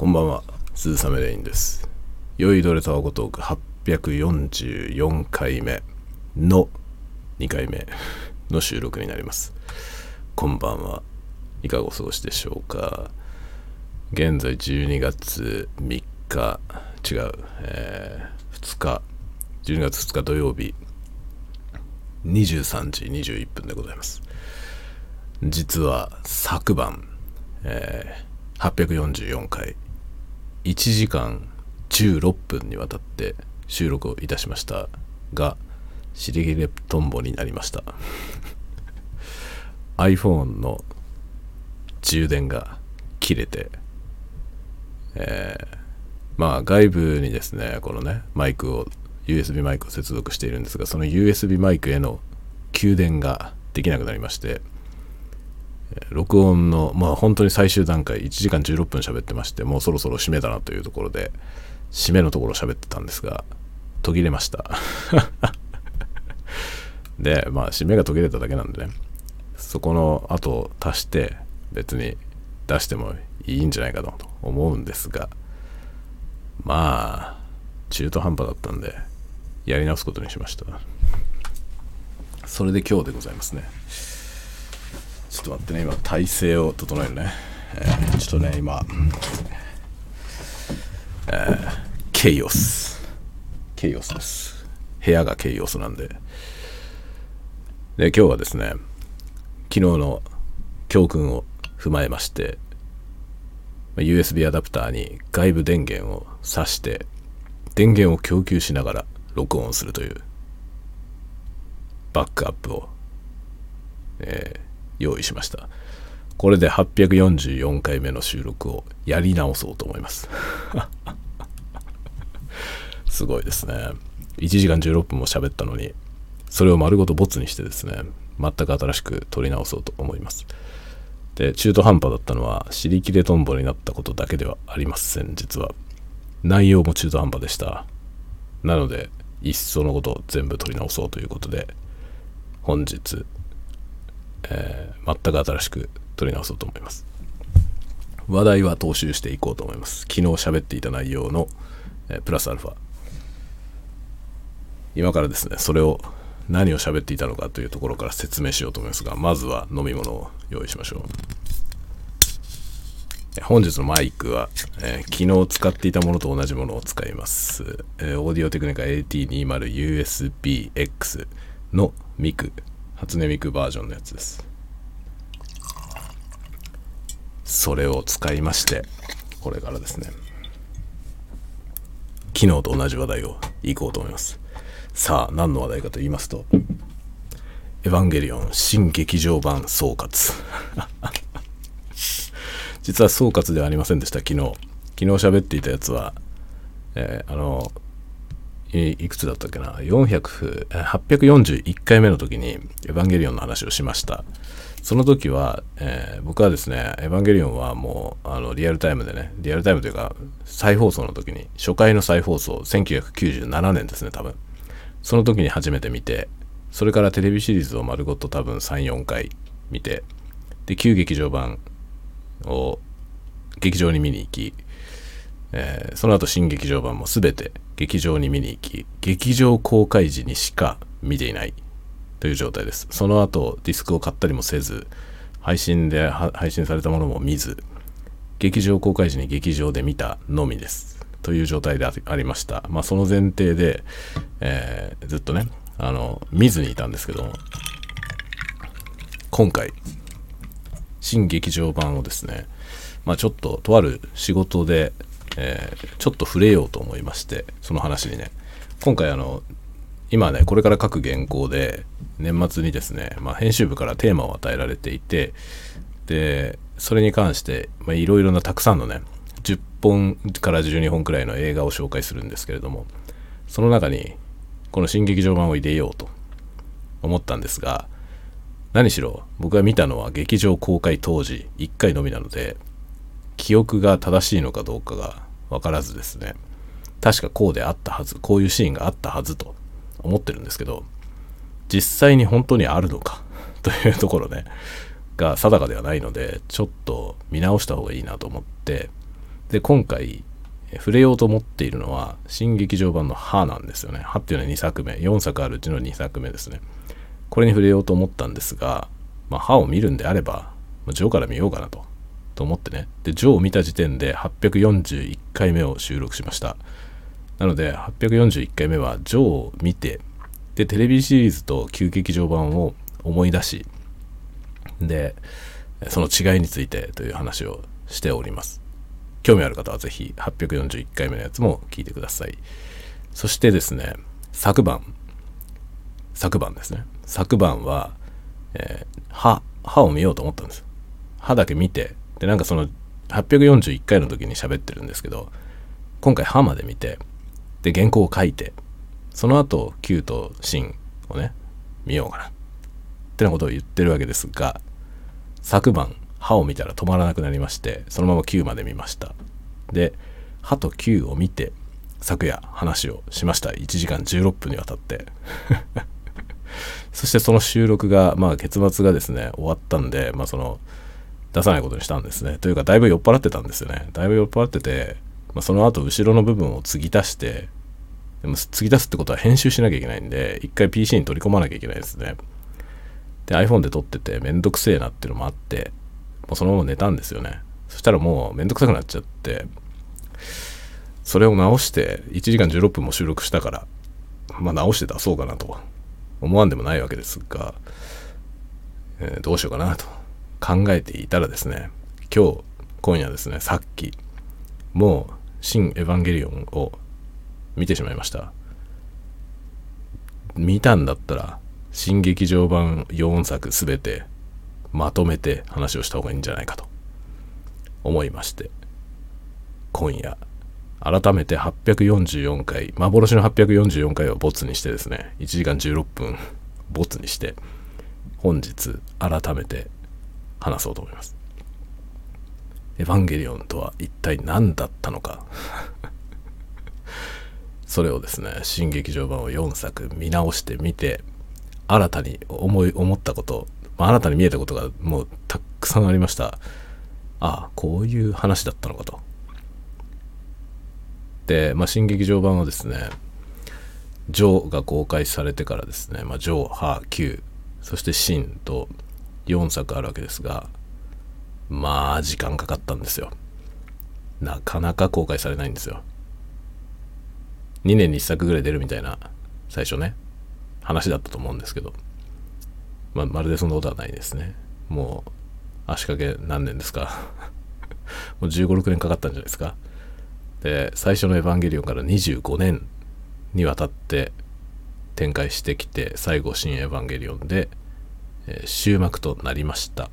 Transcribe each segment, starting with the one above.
こんばんは、鈴雨レインです。酔いどれタワゴトーク844回目の2回目 の収録になります。こんばんは。いかがお過ごしでしょうか。現在12月3日、違う、えー2日、12月2日土曜日、23時21分でございます。実は昨晩、えー844回1時間16分にわたって収録をいたしましたが尻切れトンボになりました。iPhone の充電が切れてえーまあ外部にですねこのねマイクを USB マイクを接続しているんですがその USB マイクへの給電ができなくなりまして録音のまあ本当に最終段階1時間16分喋ってましてもうそろそろ締めだなというところで締めのところ喋ってたんですが途切れました。でまあ締めが途切れただけなんでねそこの後を足して別に出してもいいんじゃないかと思うんですがまあ中途半端だったんでやり直すことにしました。それで今日でございますね。ちょっと待ってね今体勢を整えるね、えーちょっとね今、えーケイオス。ケイオスです。部屋がケイオスなんで。で今日はですね昨日の教訓を踏まえまして USB アダプターに外部電源を挿して電源を供給しながら録音するというバックアップを、えー用意しました。これで844回目の収録をやり直そうと思います。すごいですね。1時間16分も喋ったのにそれを丸ごとボツにしてですね全く新しく撮り直そうと思います。で中途半端だったのは尻切れトンボになったことだけではありません実は。内容も中途半端でした。なのでいっそのこと全部撮り直そうということで本日えー全く新しく取り直そうと思います。話題は踏襲していこうと思います。昨日喋っていた内容の、えープラスアルファ。今からですねそれを何を喋っていたのかというところから説明しようと思いますがまずは飲み物を用意しましょう。本日のマイクは、えー昨日使っていたものと同じものを使います、えーオーディオテクニカ AT20USB-X のミク初音ミクバージョンのやつです。それを使いましてこれからですね。昨日と同じ話題をいこうと思います。さあ何の話題かと言いますと「エヴァンゲリオン新劇場版総括」実は総括ではありませんでした。昨日。昨日喋っていたやつは、えーあのいくつだったっけな？400 841回目の時に「エヴァンゲリオン」の話をしました。その時は、えー僕はですね「エヴァンゲリオン」はもうあのリアルタイムでねリアルタイムというか再放送の時に初回の再放送1997年ですね多分。その時に初めて見てそれからテレビシリーズを丸ごと多分34回見てで旧劇場版を劇場に見に行きえーその後新劇場版も全て劇場に見に行き劇場公開時にしか見ていないという状態です。その後ディスクを買ったりもせず配信で配信されたものも見ず劇場公開時に劇場で見たのみです。という状態であありました。まあその前提で、えーずっとねあの見ずにいたんですけども今回新劇場版をですねまあちょっととある仕事で、えーちょっと触れようと思いましてその話にね。今回あの今ねこれから書く原稿で年末にですね、まあ、編集部からテーマを与えられていてでそれに関していろいろなたくさんのね10本から12本くらいの映画を紹介するんですけれどもその中にこの新劇場版を入れようと思ったんですが何しろ僕が見たのは劇場公開当時1回のみなので記憶が正しいのかどうかが分からずですね。確かこうであったはずこういうシーンがあったはずと思ってるんですけど実際に本当にあるのか というところねが定かではないのでちょっと見直した方がいいなと思ってで今回触れようと思っているのは新劇場版の「歯」なんですよね「歯」っていうのは2作目4作あるうちの2作目ですね。これに触れようと思ったんですが「まあ、歯」を見るんであれば「ジョー」から見ようかなと。と思ってね。で「ジョー」を見た時点で841回目を収録しました。なので841回目は「ジョー」を見てでテレビシリーズと旧劇場版を思い出しでその違いについてという話をしております。興味ある方はぜひ841回目のやつも聞いてください。そしてですね昨晩。昨晩ですね。昨晩は、えー、歯歯を見ようと思ったんです。歯だけ見てでなんかその841回の時に喋ってるんですけど今回歯まで見てで原稿を書いてその後 Q とシをね見ようかなってなことを言ってるわけですが昨晩歯を見たら止まらなくなりましてそのまま Q まで見ました。で歯と Q を見て昨夜話をしました。1時間16分にわたって。そしてその収録がまあ結末がですね終わったんでまあその出さないことにしたんですね。というかだいぶ酔っ払ってたんですよね。だいぶ酔っ払ってて、まあ、その後後ろの部分を継ぎ足してでも継ぎ足すってことは編集しなきゃいけないんで一回 PC に取り込まなきゃいけないですね。で iPhone で撮っててめんどくせえなっていうのもあってもうそのまま寝たんですよね。そしたらもうめんどくさくなっちゃってそれを直して1時間16分も収録したからまあ直して出そうかなと。思わんでもないわけですが、えー、どうしようかなと。考えていたらですね今日今夜ですねさっきもう「新エヴァンゲリオン」を見てしまいました。見たんだったら新劇場版4作全てまとめて話をした方がいいんじゃないかと思いまして今夜改めて844回幻の844回をボツにしてですね1時間16分ボツにして本日改めて話そうと思います。エヴァンゲリオンとは一体何だったのか？それをですね新劇場版を4作見直してみて新たに思い思ったこと、まあ、新たに見えたことがもうたくさんありました。ああこういう話だったのかと。で、まあ、新劇場版はですね「ジョー」が公開されてからですね「まあ、ジョー」「ハー」「キュー」そして「シン」と4作あるわけですがまあ時間かかったんですよ。なかなか公開されないんですよ。2年に1作ぐらい出るみたいな最初ね話だったと思うんですけど、ま、まるでそんなことはないですね。もう足掛け何年ですか。もう1 5 6年かかったんじゃないですか。で最初の「エヴァンゲリオン」から25年にわたって展開してきて最後「新エヴァンゲリオンで」え、終幕となりました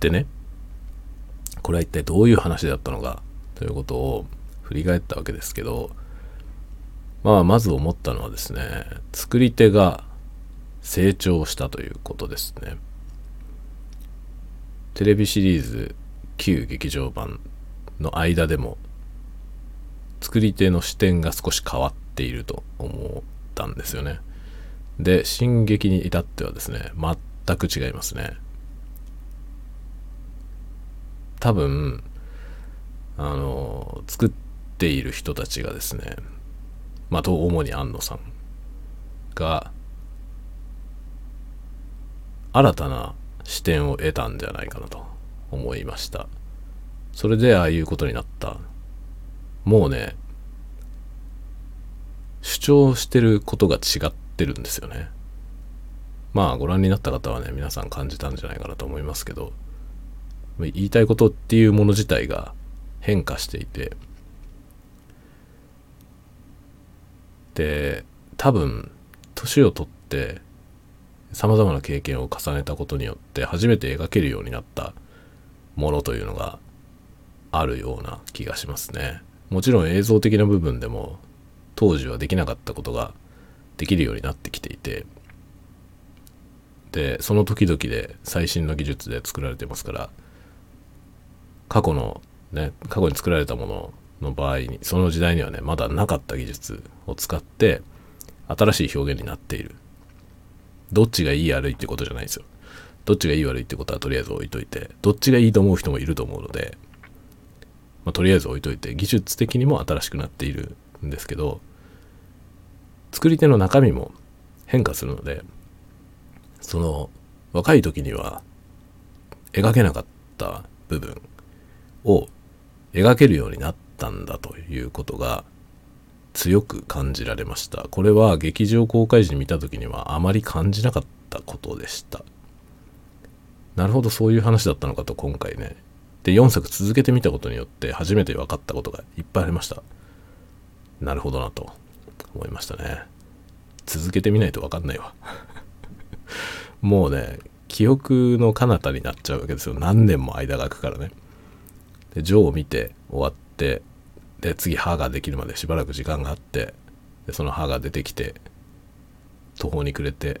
でねこれは一体どういう話だったのかということを振り返ったわけですけど、まあ、まず思ったのはですね、作り手が成長したということですね。テレビシリーズ旧劇場版の間でも、作り手の視点が少し変わっていると思ったんですよね。で、進撃に至ってはですね、全く違いますね。多分、あの、作っている人たちがですねまあと主に安野さんが新たな視点を得たんじゃないかなと思いましたそれでああいうことになったもうね主張してることが違ってるんですよねまあご覧になった方はね皆さん感じたんじゃないかなと思いますけど言いたいことっていうもの自体が変化していてで多分年を取ってさまざまな経験を重ねたことによって初めて描けるようになったものというのがあるような気がしますね。もちろん映像的な部分でも当時はできなかったことができるようになってきていてでその時々で最新の技術で作られてますから過去のね過去に作られたものの場合にその時代にはねまだなかった技術を使って新しい表現になっている。どっちがいい悪いってことじゃないですよ。どっちがいい悪いってことはとりあえず置いといてどっちがいいと思う人もいると思うので、まあ、とりあえず置いといて技術的にも新しくなっているんですけど作り手の中身も変化するのでその若い時には描けなかった部分を描けるようになったんだということが強く感じられました。これは劇場公開時に見た時にはあまり感じなかったことでした。なるほどそういう話だったのかと今回ね。で4作続けてみたことによって初めて分かったことがいっぱいありました。なるほどなと。思いましたね。続けてみないと分かんないわ。もうね記憶の彼方になっちゃうわけですよ。何年も間が空くからね。でジョーを見て終わってで次歯ができるまでしばらく時間があってでその歯が出てきて途方に暮れて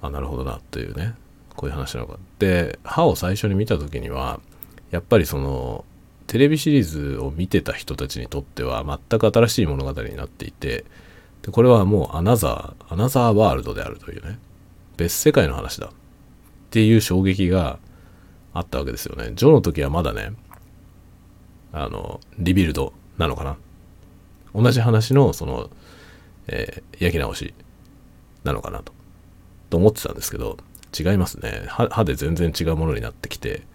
あなるほどなというねこういう話なのか。で歯を最初に見た時にはやっぱりそのテレビシリーズを見てた人たちにとっては全く新しい物語になっていてでこれはもうアナザーアナザーワールドであるというね別世界の話だ。っていう衝撃があったわけですよね。ジョの時はまだねあのリビルドなのかな。同じ話のその、えー、焼き直しなのかなとと思ってたんですけど違いますね。歯で全然違うものになってきて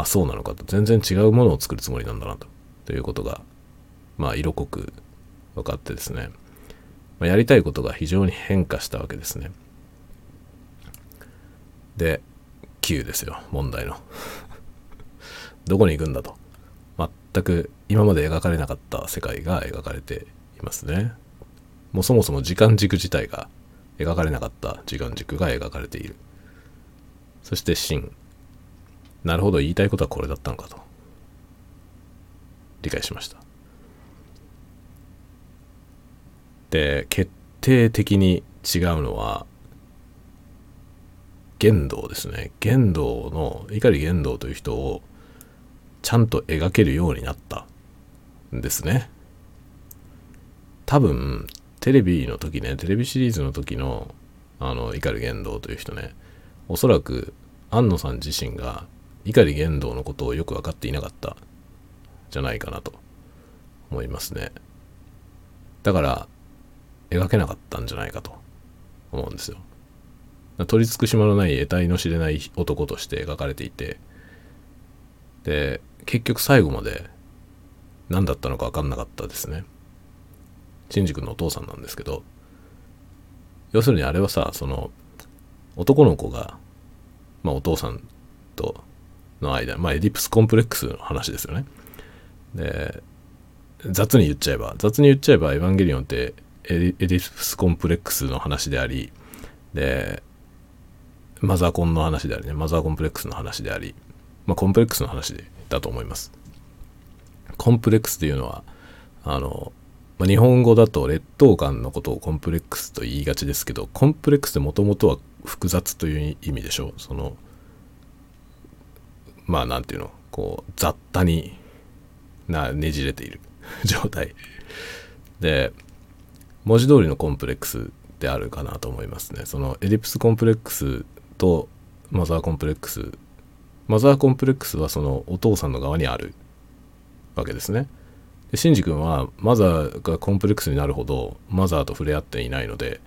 あそうなのかと。全然違うものを作るつもりなんだなと。ということがまあ色濃く分かってですね、まあ、やりたいことが非常に変化したわけですね。で9ですよ。問題の。どこに行くんだと。全く今まで描かれなかった世界が描かれていますね。もうそもそも時間軸自体が描かれなかった時間軸が描かれている。そして真。なるほど、言いたいことはこれだったのかと。理解しました。で、決定的に違うのは、玄道ですね。玄道の、碇玄道という人をちゃんと描けるようになったんですね。多分、テレビの時ね、テレビシリーズの時の、あの、碇玄道という人ね、おそらく、安野さん自身が、碇玄道のことをよく分かっていなかったじゃないかなと思いますね。だから、描けなかったんじゃないかと思うんですよ。取り尽くしまのない得体の知れない男として描かれていて、で、結局最後まで何だったのか分かんなかったですね。シンジ君のお父さんなんですけど、要するにあれはさ、その、男の子が、まあお父さんとの間、まあエディプスコンプレックスの話ですよね。で、雑に言っちゃえば、雑に言っちゃえば、エヴァンゲリオンってエディプスコンプレックスの話であり、で、マザーコンの話でありね、マザーコンプレックスの話であり、まあコンプレックスの話でだと思います。コンプレックスというのはあの、まあ、日本語だと劣等感のことをコンプレックスと言いがちですけどコンプレックスってもともとは複雑という意味でしょうそのまあなんていうのこう雑多になねじれている 状態で文字通りのコンプレックスであるかなと思いますねそのエディプスコンプレックスとマザーコンプレックスマザーコンプレックスはそのお父さんの側にあるわけですね。でシンジ君はマザーがコンプレックスになるほどマザーと触れ合っていないので、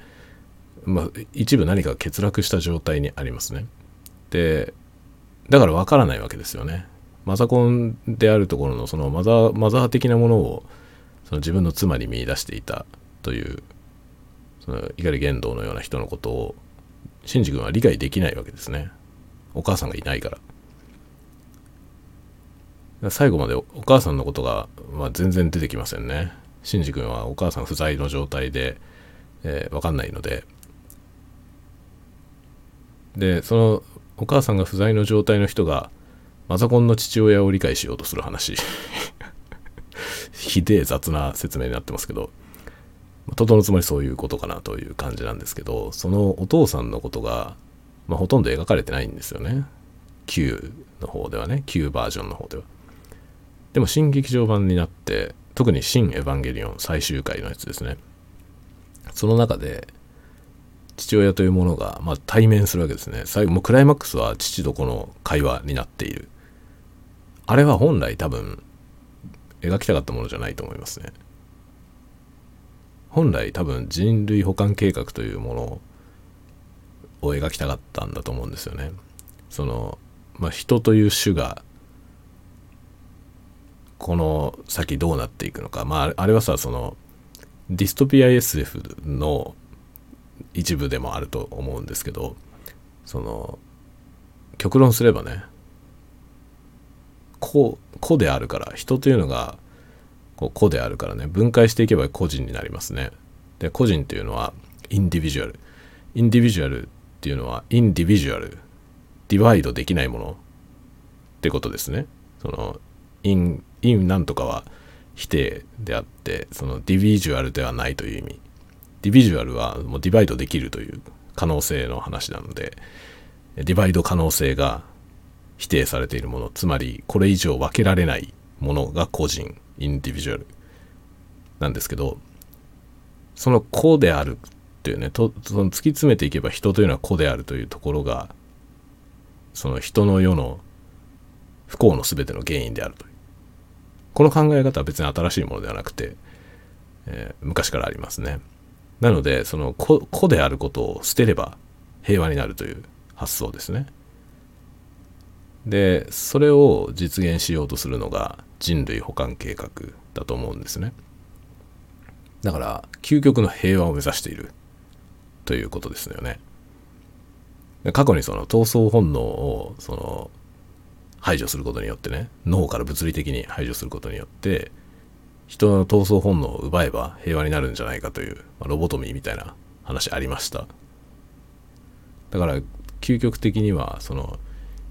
まあ、一部何か欠落した状態にありますね。でだからわからないわけですよね。マザコンであるところのそのマザーマザー的なものをその自分の妻に見出していたというその猪狩玄道のような人のことをシンジ君は理解できないわけですね。お母さんがいないから。最後までお母さんのことが、まあ、全然出てきませんね。シンジ君はお母さん不在の状態で、えー、分かんないので。で、そのお母さんが不在の状態の人がマザコンの父親を理解しようとする話。ひでえ雑な説明になってますけど、とどのつまりそういうことかなという感じなんですけど、そのお父さんのことが、まあ、ほとんど描かれてないんですよね。Q の方ではね、Q バージョンの方では。でも新劇場版になって特に「新エヴァンゲリオン」最終回のやつですねその中で父親というものが、まあ、対面するわけですね。最後もうクライマックスは父と子の会話になっている。あれは本来多分描きたかったものじゃないと思いますね。本来多分人類保管計画というものを描きたかったんだと思うんですよね。そのまあ人という種がこの先どうなっていくのか。まああれはさそのディストピア SF の一部でもあると思うんですけどその極論すればね個個であるから人というのがこう個であるからね分解していけば個人になりますね。で個人というのはインディビジュアルインディビジュアルっていうのはインディビジュアルディバイドできないもの。ってことですね。そのインインなんとかは否定であってそのディビジュアルではないという意味。ディビジュアルはもうディバイドできるという可能性の話なのでディバイド可能性が否定されているものつまりこれ以上分けられないものが個人インディビジュアルなんですけどその個であるっていうねとその突き詰めていけば人というのは個であるというところがその人の世の不幸の全ての原因であるという。この考え方は別に新しいものではなくて、えー、昔からありますね。なのでその個個であることを捨てれば平和になるという発想ですね。でそれを実現しようとするのが人類保管計画だと思うんですね。だから究極の平和を目指しているということですよね。過去にその闘争本能をその排除することによってね脳から物理的に排除することによって人の闘争本能を奪えば平和になるんじゃないかという、まあ、ロボトミーみたいな話ありました。だから究極的にはその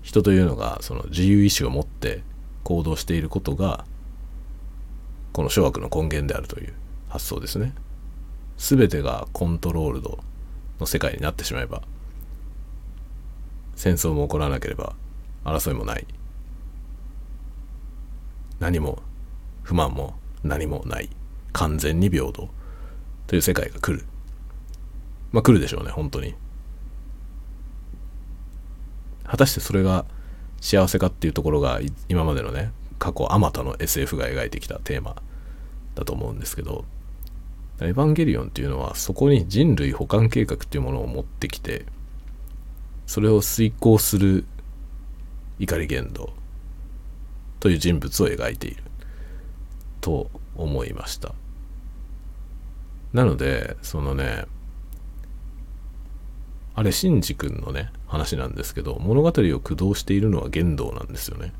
人というのがその自由意志を持って行動していることがこの諸悪の根源であるという発想ですね。全てがコントロールドの世界になってしまえば戦争も起こらなければ争いもない。何も不満も何もない。完全に平等。という世界が来る。まあ来るでしょうね本当に。果たしてそれが幸せかっていうところが今までのね過去あまたの SF が描いてきたテーマだと思うんですけどエヴァンゲリオンっていうのはそこに人類保管計画っていうものを持ってきてそれを遂行する怒り言動という人物を描いている。と思いました。なのでそのねあれシンジ君のね話なんですけど物語を駆動しているのは言動なんですよね。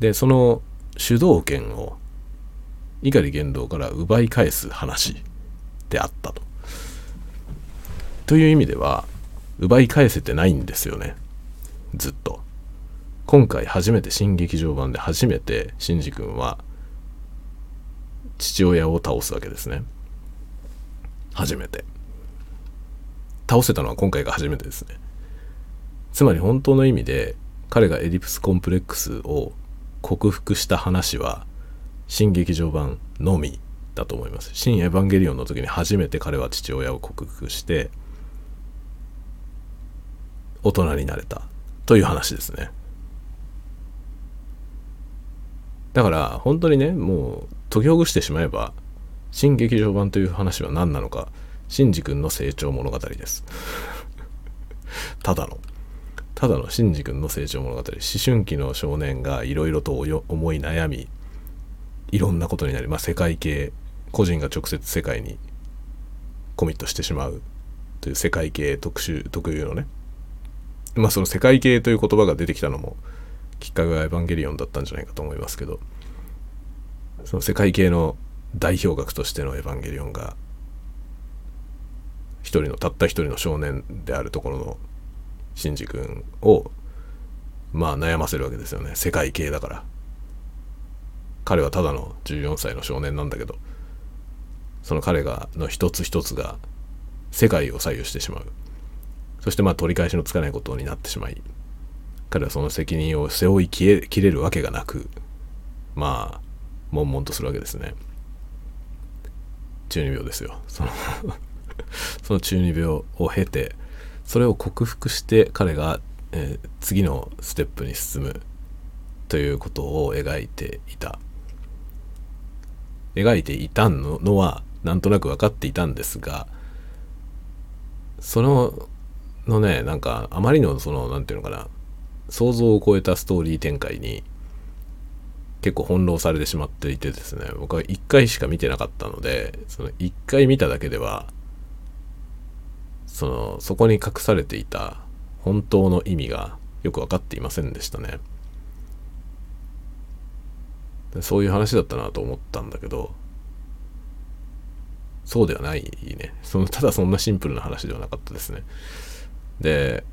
でその主導権を碇言動から奪い返す話であったと。という意味では奪い返せてないんですよね。ずっと。今回初めて新劇場版で初めてシンジ君は父親を倒すわけですね。初めて。倒せたのは今回が初めてですね。つまり本当の意味で彼がエディプスコンプレックスを克服した話は新劇場版のみだと思います。新エヴァンゲリオンの時に初めて彼は父親を克服して大人になれたという話ですね。だから本当にねもう解きほぐしてしまえば新劇場版という話は何なのかシンジ君の成長物語です。ただの。ただのシンジ君の成長物語。思春期の少年がいろいろと思い悩みいろんなことになり、まあ、世界系個人が直接世界にコミットしてしまうという世界系特殊特有のね。まあその世界系という言葉が出てきたのもきっかけがエヴァンゲリオンだったんじゃないかと思いますけどその世界系の代表格としてのエヴァンゲリオンが一人のたった一人の少年であるところのシンジ君をまあ悩ませるわけですよね。世界系だから。彼はただの14歳の少年なんだけどその彼がの一つ一つが世界を左右してしまう。そしてまあ取り返しのつかないことになってしまい彼はその責任を背負いきれきれるわけがなくまあ悶々とするわけですね。中二病ですよ。その その中二病を経てそれを克服して彼が、えー、次のステップに進むということを描いていた。描いていたのはなんとなく分かっていたんですがそののねなんかあまりのその何て言うのかな想像を超えたストーリー展開に結構翻弄されてしまっていてですね。僕は1回しか見てなかったのでその1回見ただけではそのそこに隠されていた本当の意味がよく分かっていませんでしたね。そういう話だったなと思ったんだけどそうではないね。そのただそんなシンプルな話ではなかったですね。で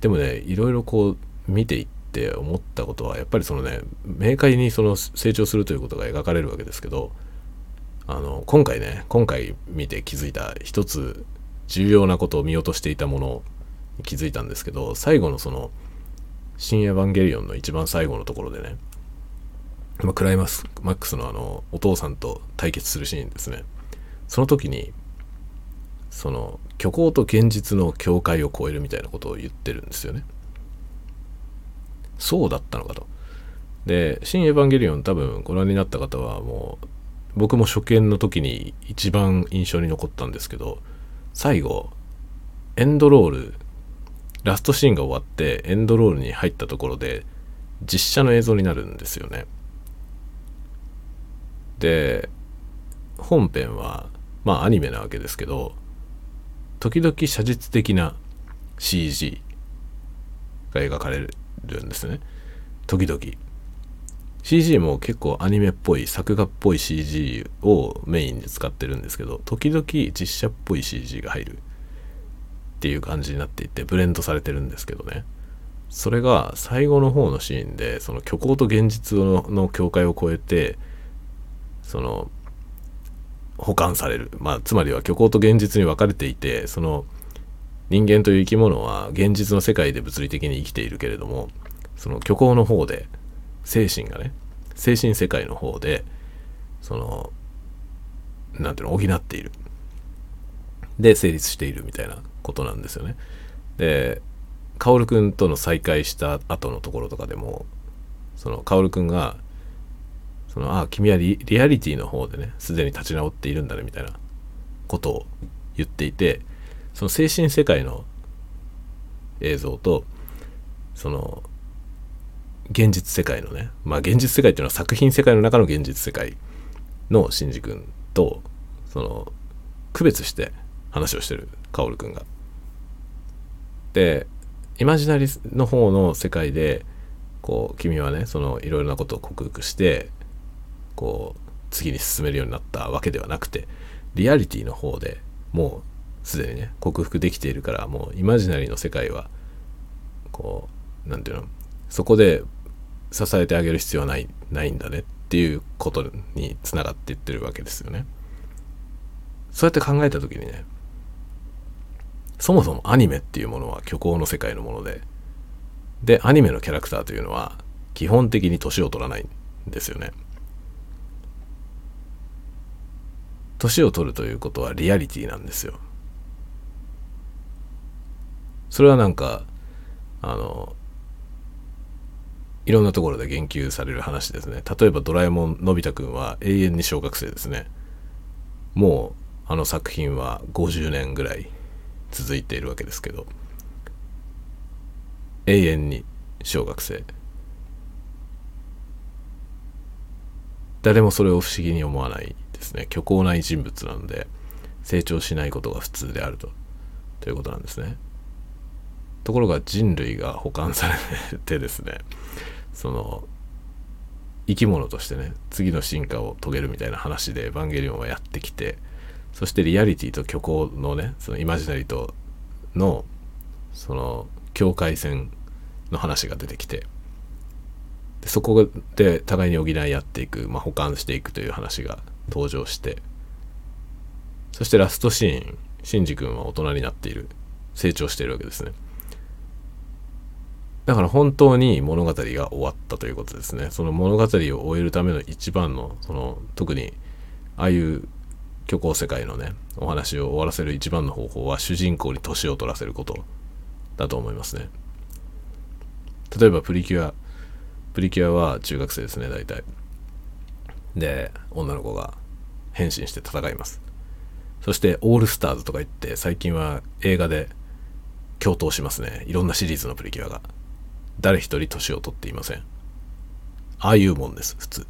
でもねいろいろこう見ていって思ったことはやっぱりそのね明快にその成長するということが描かれるわけですけどあの今回ね今回見て気づいた一つ重要なことを見落としていたものに気づいたんですけど最後のその「新エヴァンゲリオン」の一番最後のところでね、まあ、クライマックスのあのお父さんと対決するシーンですねその時にその虚構と現実の境界を超えるみたいなことを言ってるんですよね。そうだったのかと。で、新エヴァンゲリオン多分ご覧になった方はもう僕も初見の時に一番印象に残ったんですけど最後エンドロールラストシーンが終わってエンドロールに入ったところで実写の映像になるんですよね。で本編はまあアニメなわけですけど時々写実的な CG が描かれるるんですね。時々。CG も結構アニメっぽい作画っぽい CG をメインで使ってるんですけど時々実写っぽい CG が入るっていう感じになっていてブレンドされてるんですけどね。それが最後の方のシーンでその虚構と現実の境界を越えてその保管される、まあ、つまりは虚構と現実に分かれていてその人間という生き物は現実の世界で物理的に生きているけれどもその虚構の方で精神がね精神世界の方でその何ていうの補っているで成立しているみたいなことなんですよね。で薫君との再会した後のところとかでもその薫君がそのああ君はリアリティの方でねすでに立ち直っているんだねみたいなことを言っていてその精神世界の映像とその現実世界のねまあ現実世界っていうのは作品世界の中の現実世界のシンジ君とその区別して話をしてる薫君が。でイマジナリの方の世界でこう君はねそのいろいろなことを克服してこう次に進めるようになったわけではなくてリアリティの方でもうすでにね克服できているからもうイマジナリーの世界はこう何て言うのそこで支えてあげる必要はないないんだねっていうことにつながっていってるわけですよね。そうやって考えた時にねそもそもアニメっていうものは虚構の世界のものででアニメのキャラクターというのは基本的に年を取らないんですよね。年を取るということはリアリティなんですよ。それはなんかあのいろんなところで言及される話ですね。例えばドラえもんのび太くんは永遠に小学生ですね。もうあの作品は50年ぐらい続いているわけですけど。永遠に小学生。誰もそれを不思議に思わないですね。虚構ない人物なので成長しないことが普通であると。ということなんですね。ところが人類が保管されてですねその生き物としてね次の進化を遂げるみたいな話でエヴァンゲリオンはやってきてそしてリアリティと虚構のねそのイマジナリとのその境界線の話が出てきてでそこで互いに補い合っていく、まあ、補完していくという話が登場してそしてラストシーンシンジ君は大人になっている成長しているわけですね。だから本当に物語が終わったということですね。その物語を終えるための一番のその特にああいう虚構世界のねお話を終わらせる一番の方法は主人公に年を取らせることだと思いますね。例えばプリキュア。プリキュアは中学生ですね大体。で女の子が変身して戦います。そしてオールスターズとか言って最近は映画で共闘しますね。いろんなシリーズのプリキュアが。誰一人年を取っていません。ああいうもんです普通。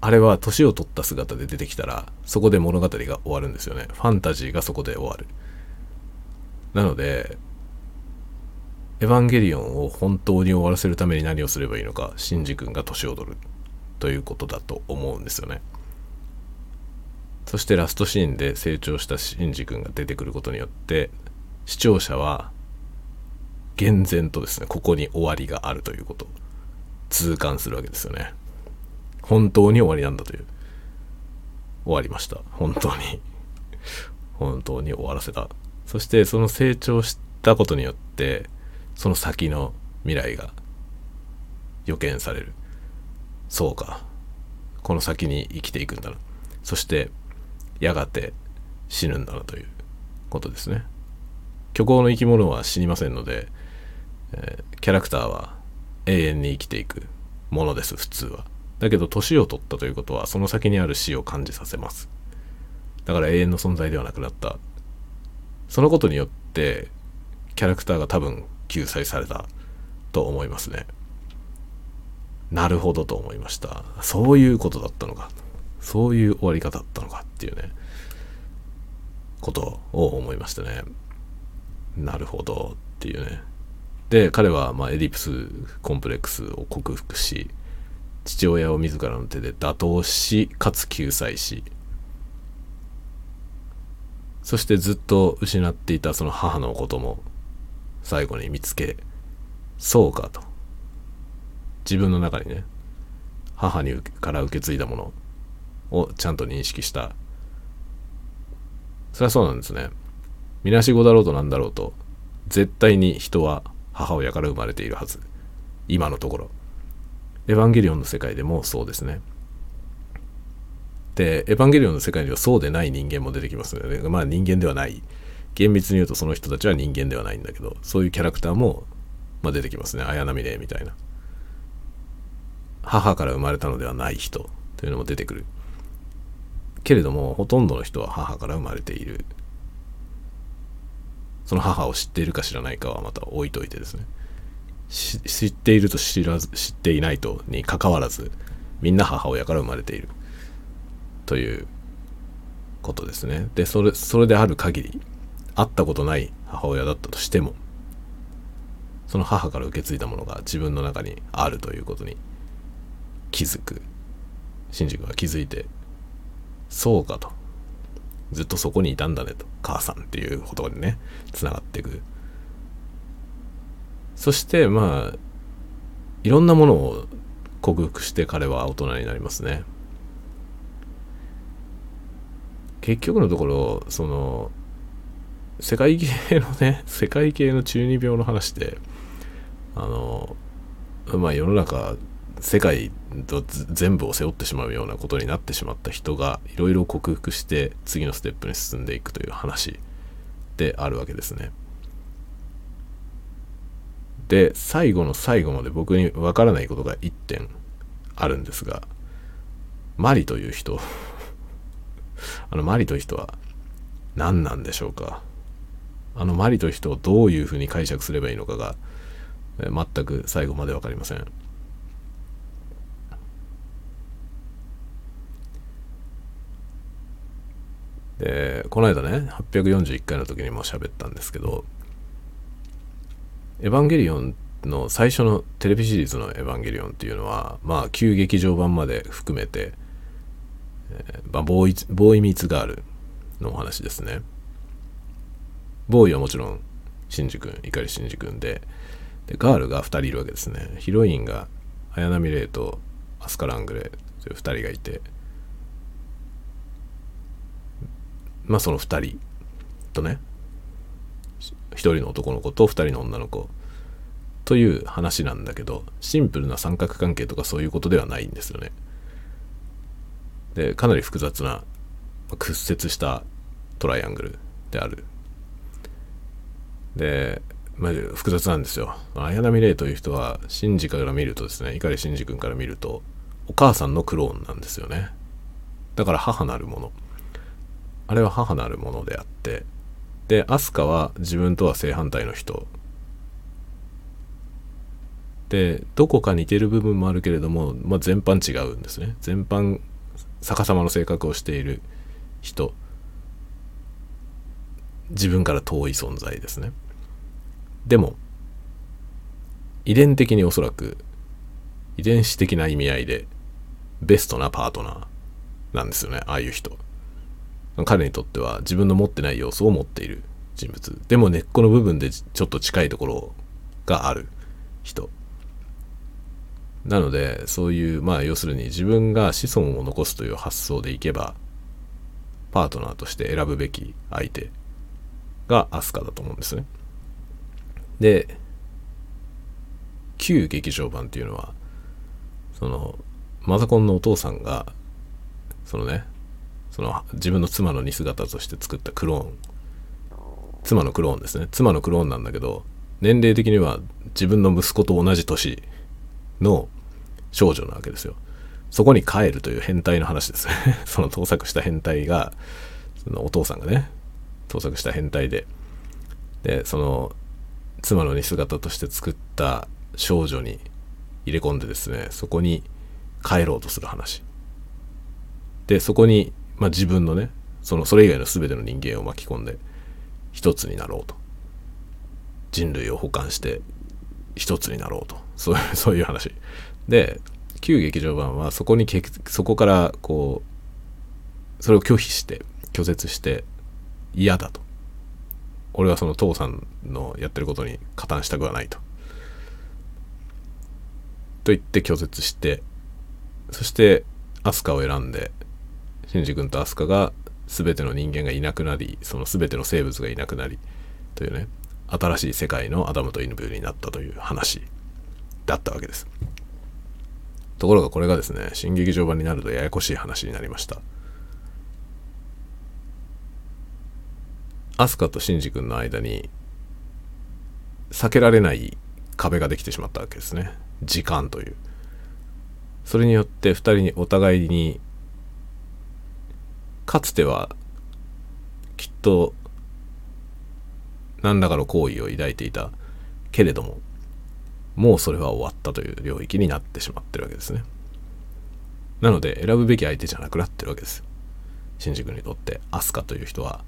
あれは年を取った姿で出てきたらそこで物語が終わるんですよね。ファンタジーがそこで終わる。なのでエヴァンゲリオンを本当に終わらせるために何をすればいいのかシンジ君が年を取る。ということだと思うんですよね。そしてラストシーンで成長したシンジ君が出てくることによって視聴者は厳然とですねここに終わりがあるということ。痛感するわけですよね。本当に終わりなんだという。終わりました。本当に。本当に終わらせた。そしてその成長したことによってその先の未来が予見される。そうか。この先に生きていくんだな。そしてやがて死ぬんだなということですね。虚構の生き物は死にませんので、え、キャラクターは永遠に生きていくものです普通は。だけど年を取ったということはその先にある死を感じさせます。だから永遠の存在ではなくなった。そのことによってキャラクターが多分救済されたと思いますね。なるほどと思いました。そういうことだったのか。そういう終わり方だったのかっていうね。ことを思いましたね。なるほどっていうね。で彼はまあエディプスコンプレックスを克服し父親を自らの手で打倒しかつ救済しそしてずっと失っていたその母のことも最後に見つけそうかと。自分の中にね母にから受け継いだものをちゃんと認識した。それはそうなんですね。みなしごだろうとなんだろうと絶対に人は母親から生まれているはず。今のところ。エヴァンゲリオンの世界でもそうですね。でエヴァンゲリオンの世界にはそうでない人間も出てきますので、まあ人間ではない。厳密に言うとその人たちは人間ではないんだけどそういうキャラクターも、まあ、出てきますね。綾波レイみたいな。母から生まれたのではない人というのも出てくる。けれどもほとんどの人は母から生まれている。その母を知っているか知らないかはまた置いといてですね。知っていると知らず知っていないとにかかわらずみんな母親から生まれている。ということですね。でそれそれである限り会ったことない母親だったとしてもその母から受け継いだものが自分の中にあるということに気づく。新宿は気づいてそうかと。ずっとそこにいたんだねと。母さんっていう言葉でねつながっていく。そしてまあいろんなものを克服して彼は大人になりますね。結局のところその世界系のね 世界系の中二病の話であのまあ世の中世界と全部を背負ってしまうようなことになってしまった人がいろいろ克服して次のステップに進んでいくという話であるわけですね。で最後の最後まで僕にわからないことが1点あるんですがマリという人 あのマリという人は何なんでしょうか？あのマリという人をどういうふうに解釈すればいいのかが全く最後まで分かりません。でこの間ね841回の時にも喋ったんですけど「エヴァンゲリオン」の最初のテレビシリーズの「エヴァンゲリオン」っていうのはまあ旧劇場版まで含めて、えーまあ、ボーイボーイミーツガールのお話ですね。ボーイはもちろんシンジ君碇シンジ君ででガールが2人いるわけですね。ヒロインが綾波レイとアスカ・ラングレーという2人がいてまあその2人とね1人の男の子と2人の女の子。という話なんだけどシンプルな三角関係とかそういうことではないんですよね。でかなり複雑な屈折したトライアングルである。で、まあ、複雑なんですよ。綾波レイという人はシンジから見るとですね碇シンジ君から見るとお母さんのクローンなんですよね。だから母なるもの。あれは母なるものであってで飛鳥は自分とは正反対の人。でどこか似てる部分もあるけれども、まあ、全般違うんですね。全般逆さまの性格をしている人。自分から遠い存在ですね。でも遺伝的におそらく遺伝子的な意味合いでベストなパートナーなんですよねああいう人。彼にとっては自分の持ってない要素を持っている人物でも根っこの部分でちょっと近いところがある人なのでそういうまあ要するに自分が子孫を残すという発想でいけばパートナーとして選ぶべき相手がアスカだと思うんですね。で旧劇場版っていうのはそのマザコンのお父さんがそのねその自分の妻の似姿として作ったクローン。妻のクローンですね。妻のクローンなんだけど年齢的には自分の息子と同じ年の少女なわけですよ。そこに帰るという変態の話です。ね その盗作した変態がそのお父さんがね盗作した変態で。でその妻の似姿として作った少女に入れ込んでですねそこに帰ろうとする話。でそこに、まあ、自分のねそのそれ以外の全ての人間を巻き込んで一つになろうと。人類を補完して一つになろうと。そういう そういう話。で旧劇場版はそこにそこからこうそれを拒否して拒絶して嫌だと。俺はその父さんのやってることに加担したくはないと。と言って拒絶してそして飛鳥を選んでシンジ君と飛鳥が全ての人間がいなくなりその全ての生物がいなくなりというね新しい世界のアダムとイヌブになったという話だったわけです。ところがこれがですね新劇場版になるとややこしい話になりました。アスカとシンジ君の間に避けられない壁ができてしまったわけですね。時間という。それによって2人にお互いにかつてはきっと何らかの行為を抱いていたけれどももうそれは終わったという領域になってしまってるわけですね。なので選ぶべき相手じゃなくなってるわけです。新宿にとってアスカという人は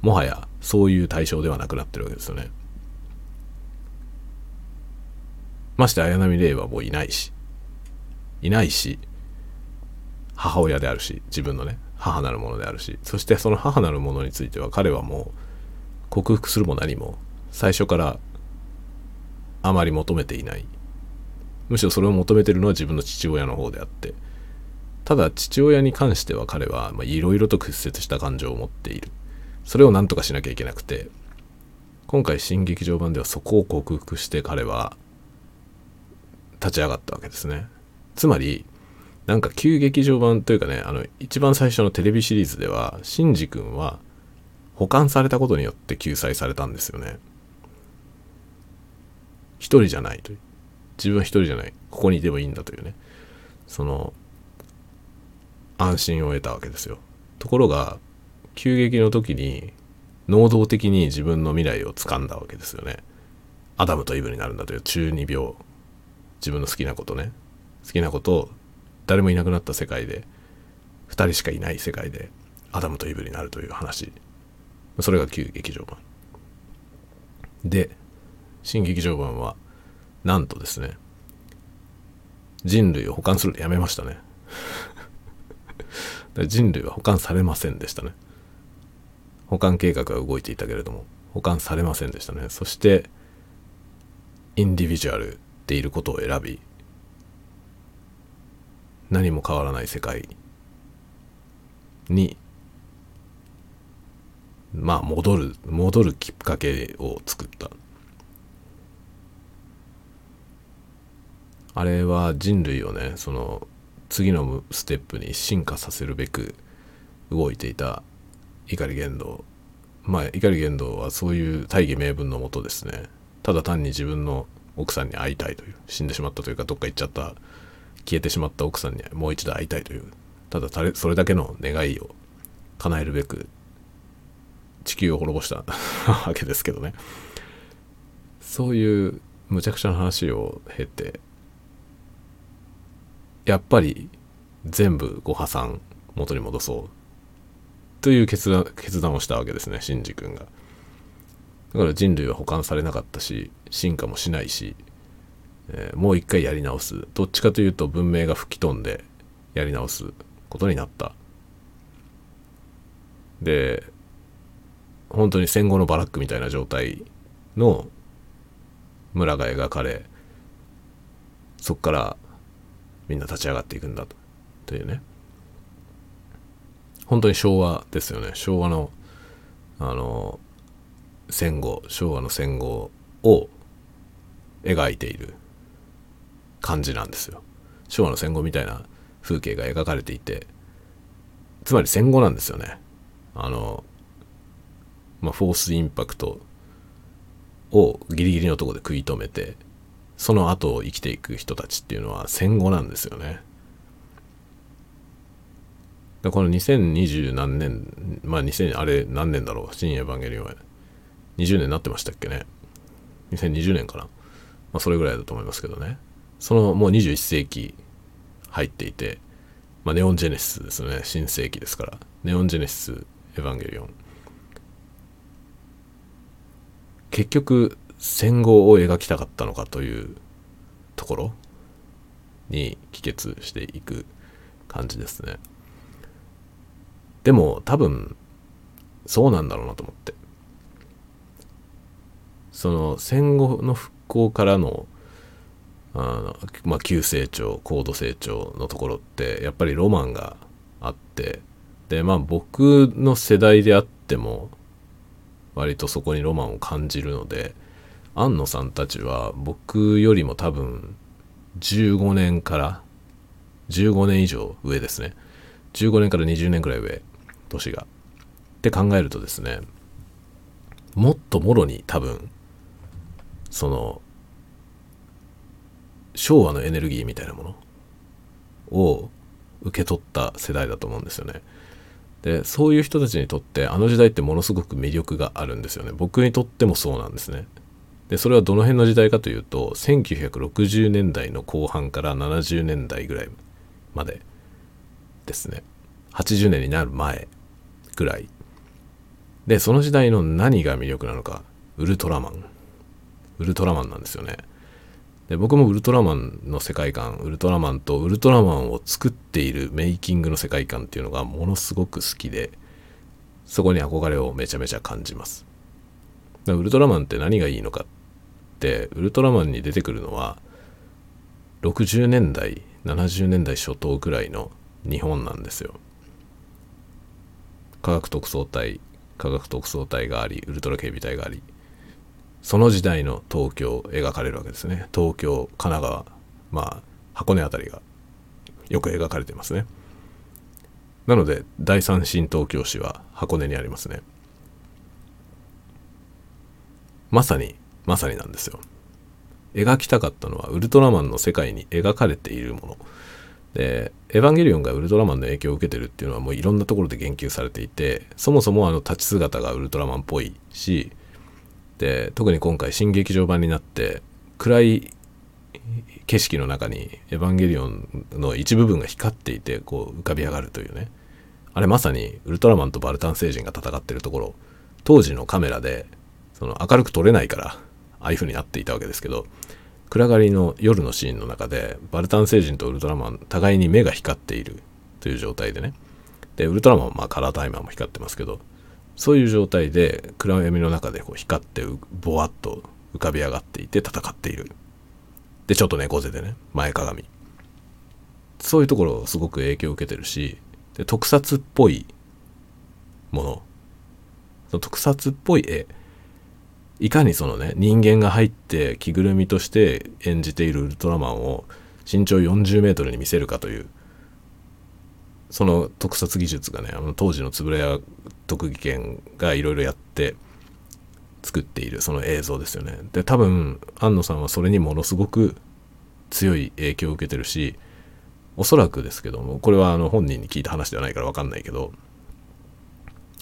もはやそういう対象ではなくなってるわけですよね。まして綾波レイはもういないしいないし母親であるし自分のね。母なるものであるしそしてその母なるものについては彼はもう克服するも何も最初からあまり求めていない。むしろそれを求めてるのは自分の父親の方であってただ父親に関しては彼はいろいろと屈折した感情を持っている。それを何とかしなきゃいけなくて今回新劇場版ではそこを克服して彼は立ち上がったわけですね。つまりなんか旧劇場版というかねあの一番最初のテレビシリーズではシンジ君は保管されたことによって救済されたんですよね。一人じゃない。という自分は一人じゃない。ここにいてもいいんだというね。その安心を得たわけですよ。ところが急激の時に能動的に自分の未来を掴んだわけですよね。アダムとイブになるんだという中二病。自分の好きなことね。好きなことを誰もいなくなった世界で2人しかいない世界でアダムとイブになるという話。それが旧劇場版。で新劇場版はなんとですね人類を保管するのやめましたね。人類は保管されませんでしたね。保管計画は動いていたけれども保管されませんでしたね。そしてインディビジュアルでいることを選び何も変わらない世界にまあ戻る戻るきっかけを作った。あれは人類をねその次のステップに進化させるべく動いていた碇玄道まあ碇玄道はそういう大義名分のもとですね。ただ単に自分の奥さんに会いたいという死んでしまったというかどっか行っちゃった消えてしまった奥さんにもう一度会いたいという。ただそれだけの願いを叶えるべく地球を滅ぼしたわけですけどね。そういうむちゃくちゃな話を経てやっぱり全部ご破産元に戻そうという決断決断をしたわけですねシンジ君が。だから人類は保管されなかったし進化もしないし、えー、もう一回やり直す。どっちかというと文明が吹き飛んでやり直すことになった。で本当に戦後のバラックみたいな状態の村が描かれそっからみんな立ち上がっていくんだとというね。本当に昭和ですよね。昭和のあの戦後昭和の戦後を描いている。感じなんですよ。昭和の戦後みたいな風景が描かれていて。つまり戦後なんですよね。あのまあ、フォースインパクトをギリギリのとこで食い止めてその後を生きていく人たちっていうのは戦後なんですよね。でこの2020何年まあ2000あれ何年だろう？新エヴァンゲリオンは。20年になってましたっけね？2020年かな、まあ、それぐらいだと思いますけどね。そのもう21世紀入っていて、まあ、ネオンジェネシスですね。新世紀ですから。ネオンジェネシスエヴァンゲリオン。結局戦後を描きたかったのかというところに帰結していく感じですね。でも多分そうなんだろうなと思って。その戦後の復興からのあの、まあ、急成長高度成長のところってやっぱりロマンがあってでまあ僕の世代であっても割とそこにロマンを感じるので庵野さんたちは僕よりも多分15年から15年以上上ですね。15年から20年くらい上年が。って考えるとですねもっともろに多分その昭和のエネルギーみたいなものを受け取った世代だと思うんですよね。でそういう人たちにとってあの時代ってものすごく魅力があるんですよね。僕にとってもそうなんですね。でそれはどの辺の時代かというと1960年代の後半から70年代ぐらいまでですね。80年になる前ぐらい。でその時代の何が魅力なのか。ウルトラマン。ウルトラマンなんですよね。で僕もウルトラマンの世界観ウルトラマンとウルトラマンを作っているメイキングの世界観っていうのがものすごく好きでそこに憧れをめちゃめちゃ感じます。ウルトラマンって何がいいのかってウルトラマンに出てくるのは60年代70年代初頭くらいの日本なんですよ。科学特捜隊科学特捜隊がありウルトラ警備隊があり。その時代の東京描かれるわけですね。東京神奈川まあ箱根辺りがよく描かれてますね。なので第三新東京市は箱根にありますね。まさにまさになんですよ。描きたかったのはウルトラマンの世界に描かれているもの。でエヴァンゲリオンがウルトラマンの影響を受けてるっていうのはもういろんなところで言及されていてそもそもあの立ち姿がウルトラマンっぽいしで特に今回新劇場版になって暗い景色の中に「エヴァンゲリオン」の一部分が光っていてこう浮かび上がるというね。あれまさにウルトラマンとバルタン星人が戦ってるところ。当時のカメラでその明るく撮れないからああいう風になっていたわけですけど暗がりの夜のシーンの中でバルタン星人とウルトラマン互いに目が光っているという状態でね。でウルトラマンはまあカラータイマーも光ってますけどそういう状態で暗闇の中でこう光ってぼわっと浮かび上がっていて戦っている。でちょっと猫背でね前かがみそういうところすごく影響を受けてるしで特撮っぽいもの。その特撮っぽい絵。いかにそのね人間が入って着ぐるみとして演じているウルトラマンを身長40メートルに見せるかというその特撮技術がねあの当時の円谷特技研がいろいろやって作っているその映像ですよね。で多分庵野さんはそれにものすごく強い影響を受けてるしおそらくですけどもこれはあの本人に聞いた話ではないから分かんないけど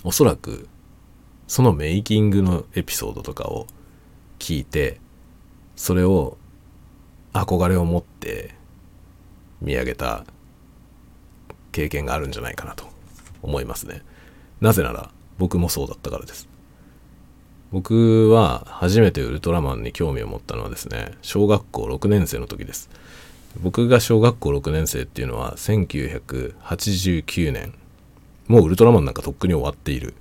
おそらくそのメイキングのエピソードとかを聞いてそれを憧れを持って見上げた経験があるんじゃないかなと思いますね。なぜなら僕もそうだったからです。僕は初めてウルトラマンに興味を持ったのはですね小学校6年生の時です。僕が小学校6年生っていうのは1989年もうウルトラマンなんかとっくに終わっている。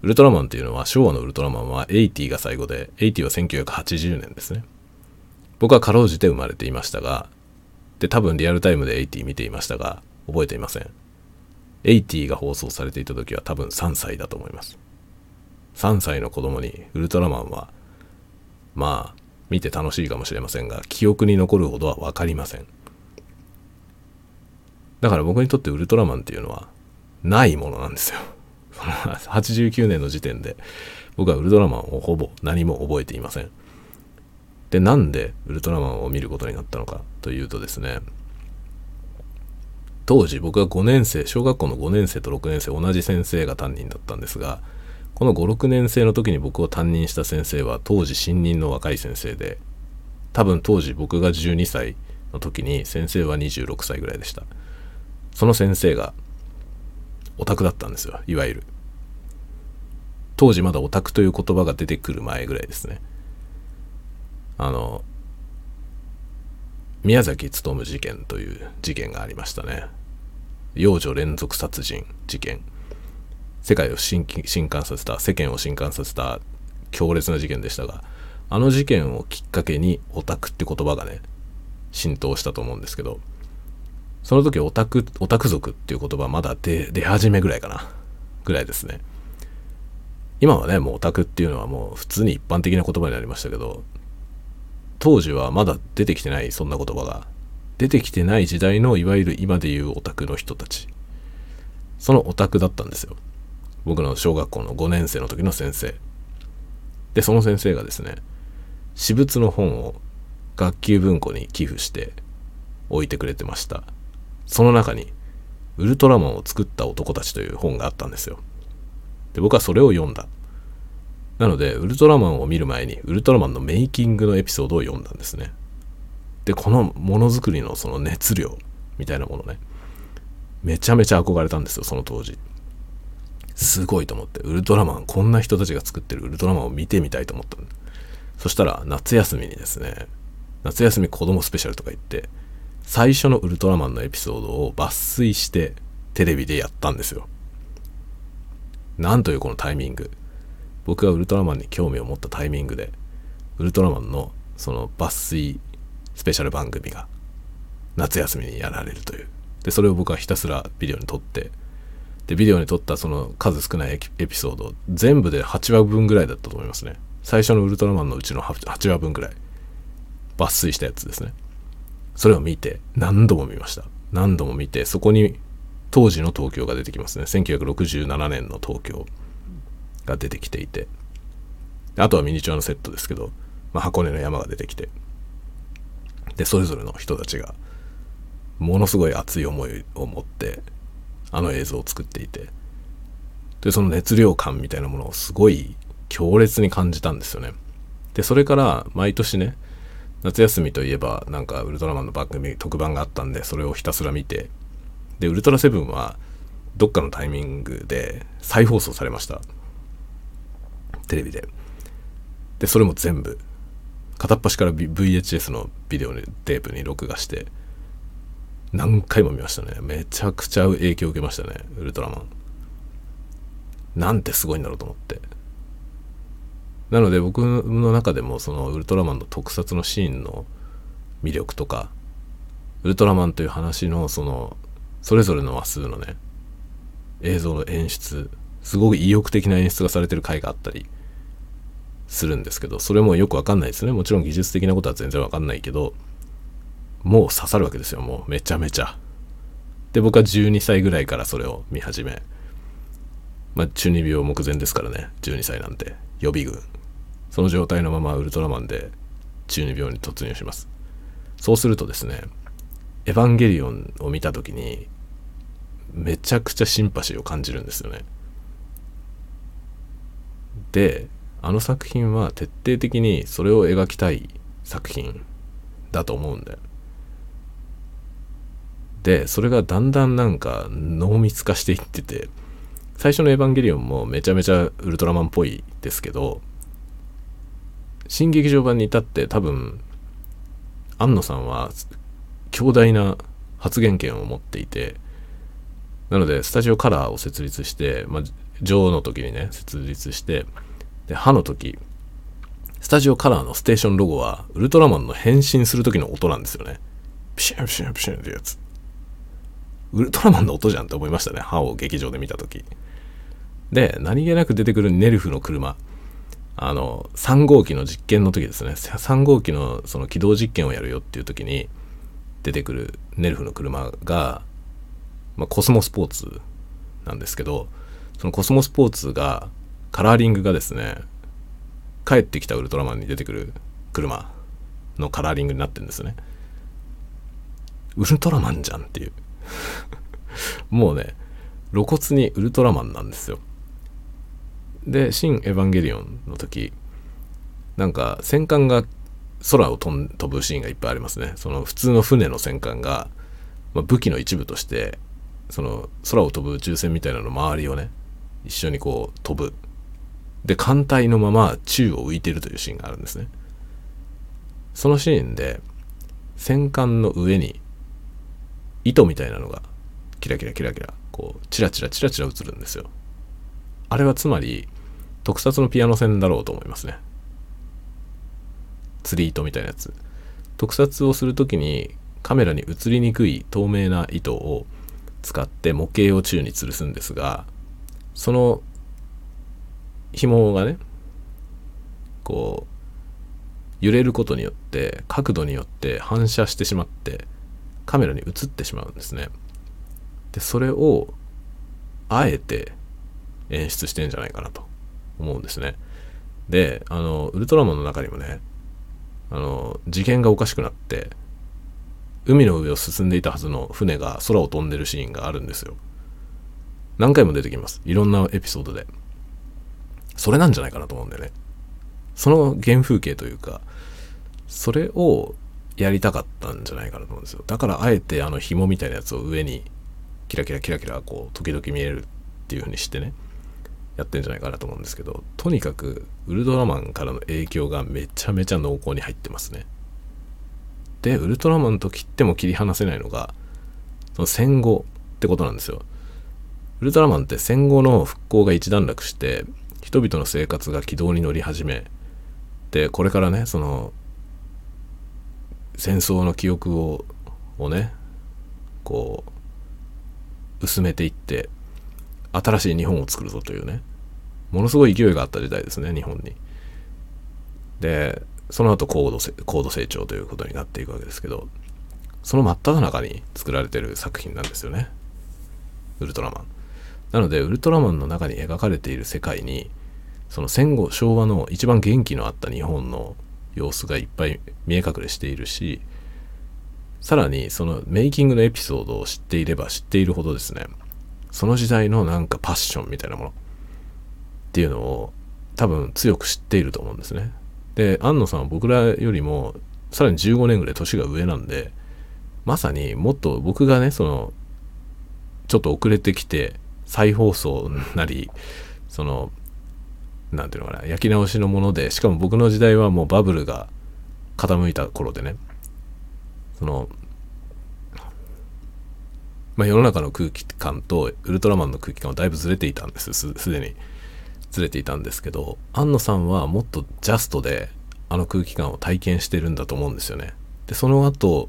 ウルトラマンっていうのは昭和のウルトラマンは80が最後で80は1980年ですね。僕はかろうじて生まれていましたがで多分リアルタイムで80見ていましたが覚えていません。80が放送されていた時は多分3歳だと思います。3歳の子供にウルトラマンはまあ見て楽しいかもしれませんが記憶に残るほどは分かりません。だから僕にとってウルトラマンっていうのはないものなんですよ。89年の時点で僕はウルトラマンをほぼ何も覚えていません。でなんでウルトラマンを見ることになったのかというとですね当時僕は5年生小学校の5年生と6年生同じ先生が担任だったんですがこの56年生の時に僕を担任した先生は当時新任の若い先生で多分当時僕が12歳の時に先生は26歳ぐらいでした。その先生がオタクだったんですよいわゆる。当時まだオタクという言葉が出てくる前ぐらいですね。あの宮崎勉事件という事件がありましたね。幼女連続殺人事件。世界を震撼させた世間を震撼させた強烈な事件でしたがあの事件をきっかけにオタクって言葉がね浸透したと思うんですけどその時オタクオタク族っていう言葉まだ出出始めぐらいかなぐらいですね。今はねもうオタクっていうのはもう普通に一般的な言葉になりましたけど当時はまだ出てきてないそんな言葉が。出てきてない時代のいわゆる今で言うオタクの人たち。そのオタクだったんですよ。僕の小学校の5年生の時の先生。でその先生がですね私物の本を学級文庫に寄付して置いてくれてました。その中に「ウルトラマンを作った男たち」という本があったんですよ。で僕はそれを読んだ。なのでウルトラマンを見る前にウルトラマンのメイキングのエピソードを読んだんですねでこのものづくりのその熱量みたいなものねめちゃめちゃ憧れたんですよその当時すごいと思って、ウルトラマン、こんな人たちが作ってるウルトラマンを見てみたいと思ったそしたら、夏休みにですね、夏休み子供スペシャルとか言って、最初のウルトラマンのエピソードを抜粋してテレビでやったんですよ。なんというこのタイミング。僕がウルトラマンに興味を持ったタイミングで、ウルトラマンのその抜粋スペシャル番組が夏休みにやられるという。で、それを僕はひたすらビデオに撮ってでビデオに撮ったその数少ないエピソード全部で8話分ぐらいだったと思いますね。最初のウルトラマンのうちの 8, 8話分ぐらい。抜粋したやつですね。それを見て何度も見ました。何度も見てそこに当時の東京が出てきますね。1967年の東京。が出てきていてあとはミニチュアのセットですけど、まあ、箱根の山が出てきてでそれぞれの人たちがものすごい熱い思いを持ってあの映像を作っていてでその熱量感みたいなものをすごい強烈に感じたんですよね。でそれから毎年ね夏休みといえばなんかウルトラマンの番組特番があったんでそれをひたすら見てでウルトラセブンはどっかのタイミングで再放送されました。テレビで。でそれも全部。片っ端から VHS のビデオにテープに録画して何回も見ましたね。めちゃくちゃ影響を受けましたねウルトラマン。なんてすごいんだろうと思って。なので僕の中でもそのウルトラマンの特撮のシーンの魅力とかウルトラマンという話のそのそれぞれの話数のね映像の演出すごく意欲的な演出がされてる回があったりするんですけどそれもよくわかんないですね。もちろん技術的なことは全然わかんないけどもう刺さるわけですよ。もうめちゃめちゃ。で僕は12歳ぐらいからそれを見始め。まあ中二病目前ですからね。12歳なんて。予備軍。その状態のままウルトラマンで中二病に突入します。そうするとですねエヴァンゲリオンを見た時にめちゃくちゃシンパシーを感じるんですよね。であの作品は徹底的にそれを描きたい作品だと思うんだよ。でそれがだんだんなんか濃密化していってて最初の「エヴァンゲリオン」もめちゃめちゃウルトラマンっぽいですけど新劇場版に至って多分庵野さんは強大な発言権を持っていてなのでスタジオカラーを設立して、まあ、女王の時にね設立してで歯の時スタジオカラーのステーションロゴはウルトラマンの変身する時の音なんですよね。ピシュンピシュンピシュンってやつ。ウルトラマンの音じゃんって思いましたね歯を劇場で見た時。で何気なく出てくるネルフの車。あの3号機の実験の時ですね。3号機のその起動実験をやるよっていう時に出てくるネルフの車が、まあ、コスモスポーツなんですけどそのコスモスポーツがカラーリングがですね帰ってきたウルトラマンに出てくる車のカラーリングになってるんですね。ウルトラマンじゃんっていう。もうね露骨にウルトラマンなんですよ。で「新エヴァンゲリオン」の時なんか戦艦が空を飛ぶシーンがいっぱいありますね。その普通の船の戦艦が、まあ、武器の一部としてその空を飛ぶ宇宙船みたいなの周りをね一緒にこう飛ぶ。で艦隊のまま宙を浮いてるというシーンがあるんですね。そのシーンで戦艦の上に糸みたいなのがキラキラキラキラこうチラチラチラチラ映るんですよ。あれはつまり特撮のピアノ線だろうと思いますね。釣り糸みたいなやつ。特撮をする時にカメラに映りにくい透明な糸を使って模型を宙に吊るすんですがその紐がねこう揺れることによって角度によって反射してしまってカメラに映ってしまうんですね。でそれをあえて演出してんじゃないかなと思うんですね。であのウルトラマンの中にもねあの次元がおかしくなって海の上を進んでいたはずの船が空を飛んでるシーンがあるんですよ。何回も出てきます。いろんなエピソードで。それなんじゃないかなと思うんだよね。その原風景というかそれをやりたかったんじゃないかなと思うんですよ。だからあえてあの紐みたいなやつを上にキラキラキラキラこう時々見えるっていう風にしてねやってんじゃないかなと思うんですけどとにかくウルトラマンからの影響がめちゃめちゃ濃厚に入ってますね。でウルトラマンと切っても切り離せないのがその戦後ってことなんですよ。ウルトラマンって戦後の復興が一段落して人々の生活が軌道に乗り始めでこれからねその戦争の記憶ををねこう薄めていって新しい日本を作るぞというねものすごい勢いがあった時代ですね日本に。でその後高度高度成長ということになっていくわけですけどその真っ只中に作られてる作品なんですよねウルトラマン。なのでウルトラマンの中に描かれている世界にその戦後昭和の一番元気のあった日本の様子がいっぱい見え隠れしているしさらにそのメイキングのエピソードを知っていれば知っているほどですねその時代のなんかパッションみたいなものっていうのを多分強く知っていると思うんですね。で、安野さんは僕らよりもさらに15年ぐらい年が上なんで、まさにもっと僕がね、その、ちょっと遅れてきて再放送なり、その、なんていうのかな、焼き直しのもので、しかも僕の時代はもうバブルが傾いた頃でね、その、まあ、世の中の空気感とウルトラマンの空気感はだいぶずれていたんです。すでにずれていたんですけど庵野さんはもっとジャストであの空気感を体験してるんだと思うんですよね。でその後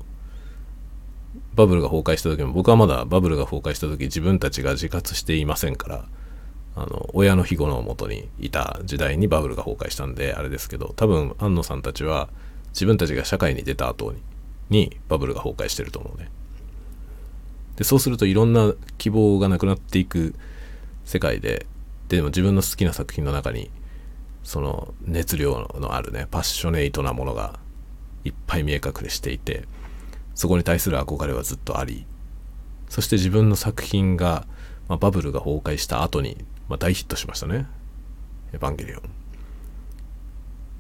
バブルが崩壊した時も僕はまだバブルが崩壊した時自分たちが自活していませんからあの親の庇護のもとにいた時代にバブルが崩壊したんであれですけど多分庵野さんたちは自分たちが社会に出た後ににバブルが崩壊してると思うね。でそうするといろんな希望がなくなっていく世界ででも自分の好きな作品の中にその熱量のあるねパッショネイトなものがいっぱい見え隠れしていてそこに対する憧れはずっとありそして自分の作品が、まあ、バブルが崩壊した後に、まあ、大ヒットしましたね「エヴァンゲリオン」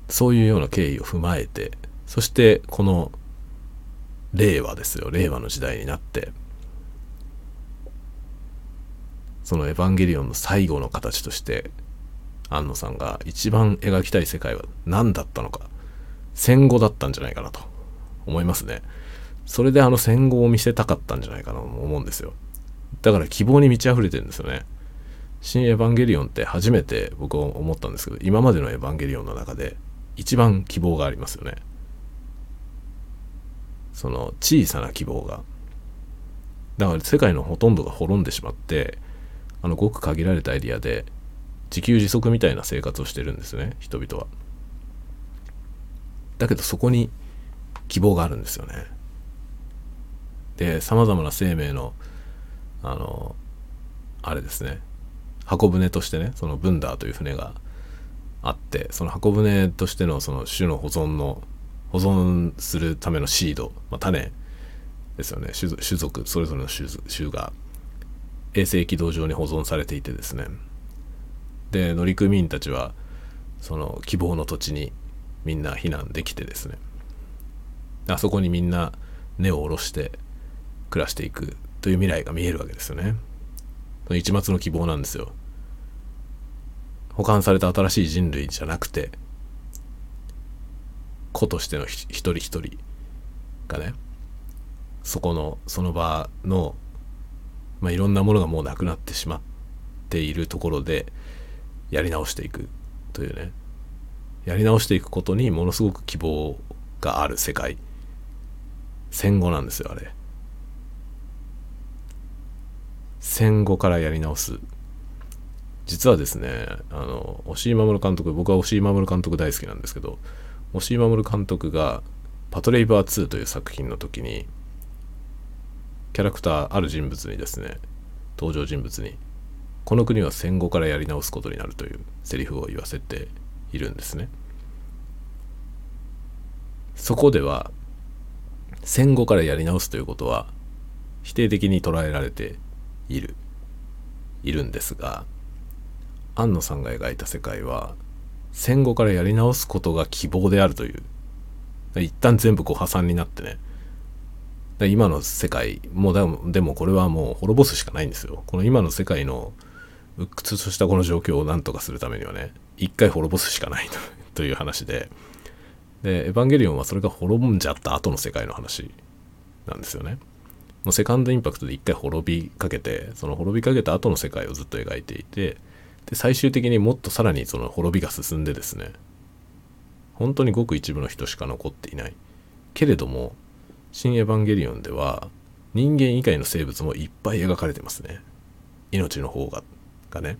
そういうような経緯を踏まえてそしてこの令和ですよ。令和の時代になってその「エヴァンゲリオン」の最後の形として庵野さんが一番描きたい世界は何だったのか。戦後だったんじゃないかなと思いますね。それであの戦後を見せたかったんじゃないかなと思うんですよ。だから希望に満ち溢れてるんですよね。新エヴァンゲリオンって初めて僕は思ったんですけど今までのエヴァンゲリオンの中で一番希望がありますよね。その小さな希望が。だから世界のほとんどが滅んでしまってあのごく限られたエリアで自給自足みたいな生活をしてるんですね人々は。だけどそこに希望があるんですよね。でさまざまな生命のあのあれですね。箱舟としてねそのブンダーという船があってその箱舟としてのその種の保存の保存するためのシード、まあ、種ですよね。種族それぞれの種種が衛星軌道上に保存されていてですね。で乗組員たちはその希望の土地にみんな避難できてですね。あそこにみんな根を下ろして暮らしていくという未来が見えるわけですよね。一末の希望なんですよ。保管された新しい人類じゃなくて子としての一人一人がねそこのその場の、まあ、いろんなものがもうなくなってしまっているところでやり直していくというね。やり直していくことにものすごく希望がある世界。戦後なんですよあれ。戦後からやり直す。実はですねあの押井守監督僕は押井守監督大好きなんですけど押井守監督が「パトレイバー2」という作品の時にキャラクターある人物にですね登場人物にこの国は戦後からやり直すことになるというセリフを言わせているんですね。そこでは戦後からやり直すということは否定的に捉えられている。いるんですが庵野さんが描いた世界は戦後からやり直すことが希望であるという。一旦全部ご破産になってね。今の世界もうでもこれはもう滅ぼすしかないんですよ。この今の世界の鬱屈としたこの状況を何とかするためにはね一回滅ぼすしかないと いう話で。でエヴァンゲリオンはそれが滅んじゃった後の世界の話なんですよね。もうセカンドインパクトで一回滅びかけてその滅びかけた後の世界をずっと描いていてで最終的にもっとさらにその滅びが進んでですね本当にごく一部の人しか残っていない。けれども「新エヴァンゲリオン」では人間以外の生物もいっぱい描かれてますね。命の方ががね。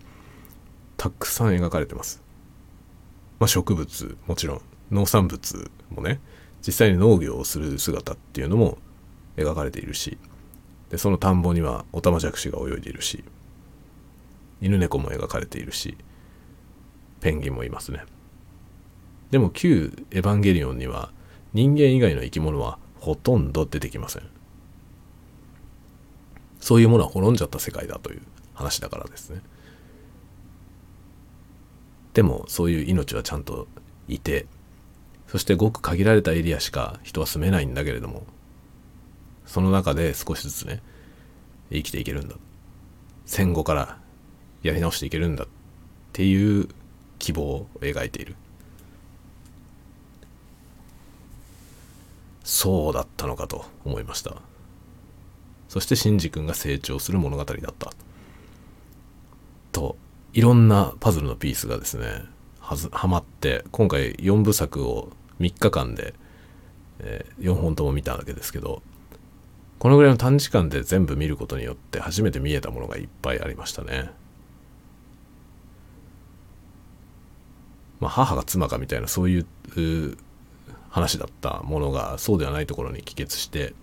たくさん描かれてます。まあ植物もちろん。農産物もね。実際に農業をする姿っていうのも描かれているし。でその田んぼにはオタマジャクシが泳いでいるし犬猫も描かれているしペンギンもいますね。でも旧エヴァンゲリオンには人間以外の生き物はほとんど出てきません。そういうものは滅んじゃった世界だという話だからですね。でもそういう命はちゃんといてそしてごく限られたエリアしか人は住めないんだけれどもその中で少しずつね生きていけるんだ。戦後からやり直していけるんだっていう希望を描いている。そうだったのかと思いました。そしてシンジ君が成長する物語だった。といろんなパズルのピースがですねはずはまって今回4部作を3日間で、えー、4本とも見たわけですけどこのぐらいの短時間で全部見ることによって初めて見えたものがいっぱいありましたね。まあ、母が妻かみたいなそういう話だったものがそうではないところに帰結して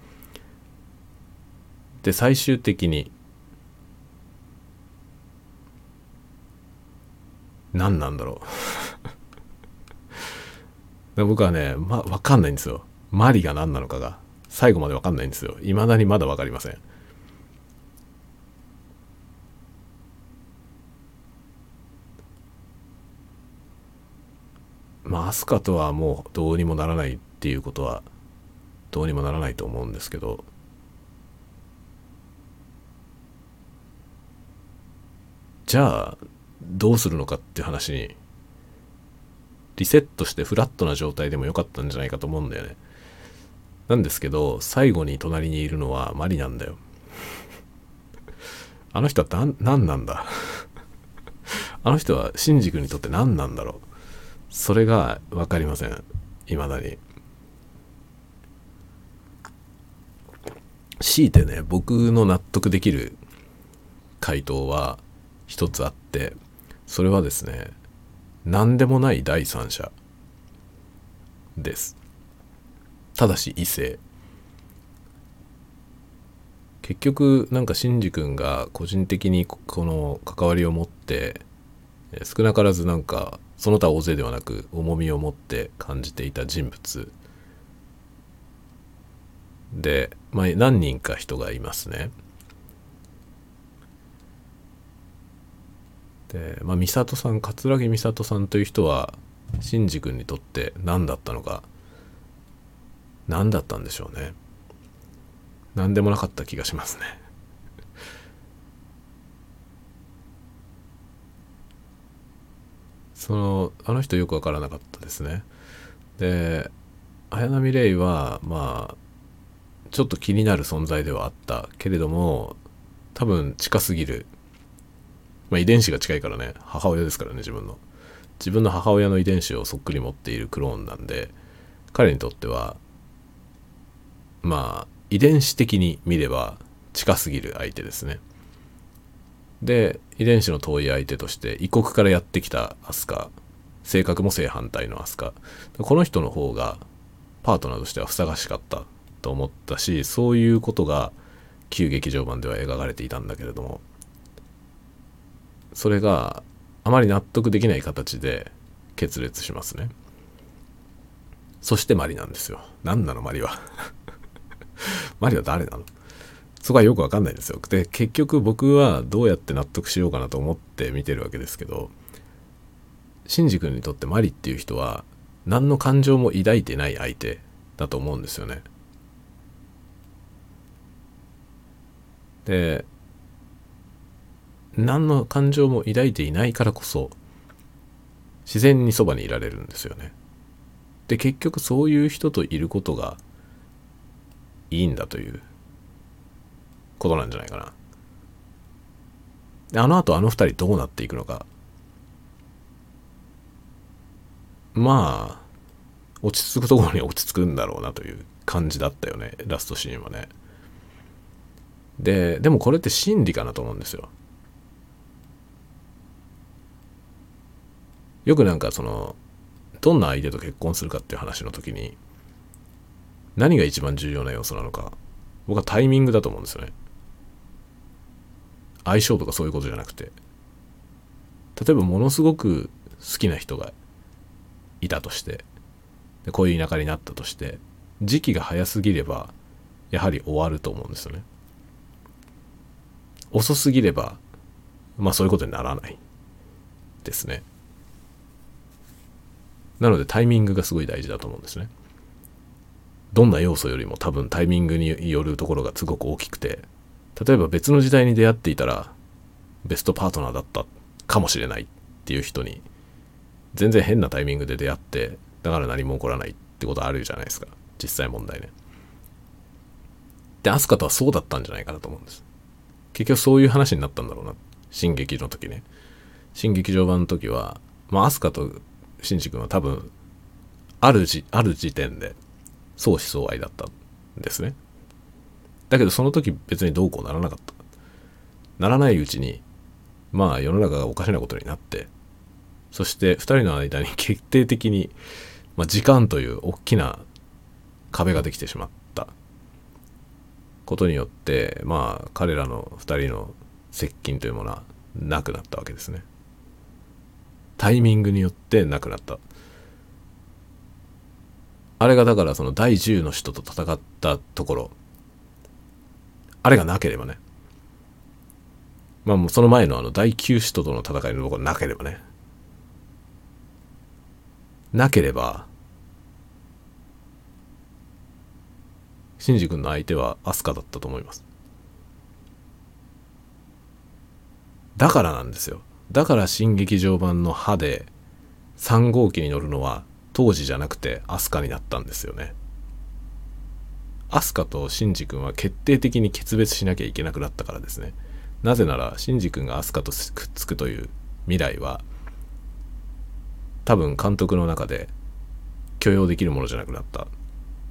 で最終的に何なんだろう。僕はね、ま、分かんないんですよ。マリが何なのかが。最後まで分かんないんですよ。未だにまだ分かりません。まあ飛鳥とはもうどうにもならないっていうことはどうにもならないと思うんですけど。じゃあどうするのかっていう話にリセットしてフラットな状態でもよかったんじゃないかと思うんだよね。なんですけど最後に隣にいるのはマリなんだよ。あの人は何何なんだ？あの人はシンジ君にとって何なんだろう？それが分かりません。いまだに。強いてね僕の納得できる回答は一つあってそれはですね何でもない第三者です。ただし異性結局なんかシンジ君が個人的にこの関わりを持って少なからずなんかその他大勢ではなく重みを持って感じていた人物で、まあ、何人か人がいますね。で、まあ、美里さん桂木美里さんという人は真司君にとって何だったのか何だったんでしょうね。何でもなかった気がしますね。そのあの人よく分からなかったですね。で綾波レイはまあちょっと気になる存在ではあったけれども多分近すぎる。まあ、遺伝子が近いからね。母親ですからね自分の。自分の母親の遺伝子をそっくり持っているクローンなんで彼にとってはまあ遺伝子的に見れば近すぎる相手ですね。で遺伝子の遠い相手として異国からやってきたアスカ性格も正反対のアスカこの人の方がパートナーとしてはふさがしかったと思ったしそういうことが旧劇場版では描かれていたんだけれどもそれがあまり納得できない形で決裂しますね。そしてマリなんですよ。何なのマリは。マリは誰なの？そこはよくわかんないですよ。で結局僕はどうやって納得しようかなと思って見てるわけですけどシンジ君にとってマリっていう人は何の感情も抱いてない相手だと思うんですよね。で何の感情も抱いていないからこそ自然にそばにいられるんですよね。で結局そういう人といることがいいんだということなんじゃないかな。あのあとあの二人どうなっていくのかまあ落ち着くところに落ち着くんだろうなという感じだったよねラストシーンはね。ででもこれって真理かなと思うんですよ。よくなんかそのどんな相手と結婚するかっていう話の時に何が一番重要な要素なのか。僕はタイミングだと思うんですよね。相性とかそういうことじゃなくて。例えばものすごく好きな人がいたとして。こういう田舎になったとして。時期が早すぎればやはり終わると思うんですよね。遅すぎればまあそういうことにならない。ですね。なのでタイミングがすごい大事だと思うんですね。どんな要素よりも多分タイミングによるところがすごく大きくて例えば別の時代に出会っていたらベストパートナーだったかもしれないっていう人に全然変なタイミングで出会ってだから何も起こらないってことあるじゃないですか実際問題ね。でアスカとはそうだったんじゃないかなと思うんです。結局そういう話になったんだろうな新劇の時ね。新劇場版の時はまあアスカとシンジ君は多分あるじある時点で相思相愛だったんですね。だけどその時別にどうこうならなかった。ならないうちにまあ世の中がおかしなことになってそして2人の間に 決定的に、まあ、時間という大きな壁ができてしまったことによってまあ彼らの2人の接近というものはなくなったわけですね。タイミングによってなくなった。あれがだからその第10の人と戦ったところ。あれがなければね。まあもうその前のあの第9使徒との戦いのところなければね。なければシンジ君の相手はアスカだったと思います。だからなんですよ。だから新劇場版の歯で3号機に乗るのは当時じゃなくてアスカになったんですよね。アスカとシンジ君は決定的に決別しなきゃいけなくなったからですね。なぜならシンジ君がアスカとくっつくという未来は多分監督の中で許容できるものじゃなくなった。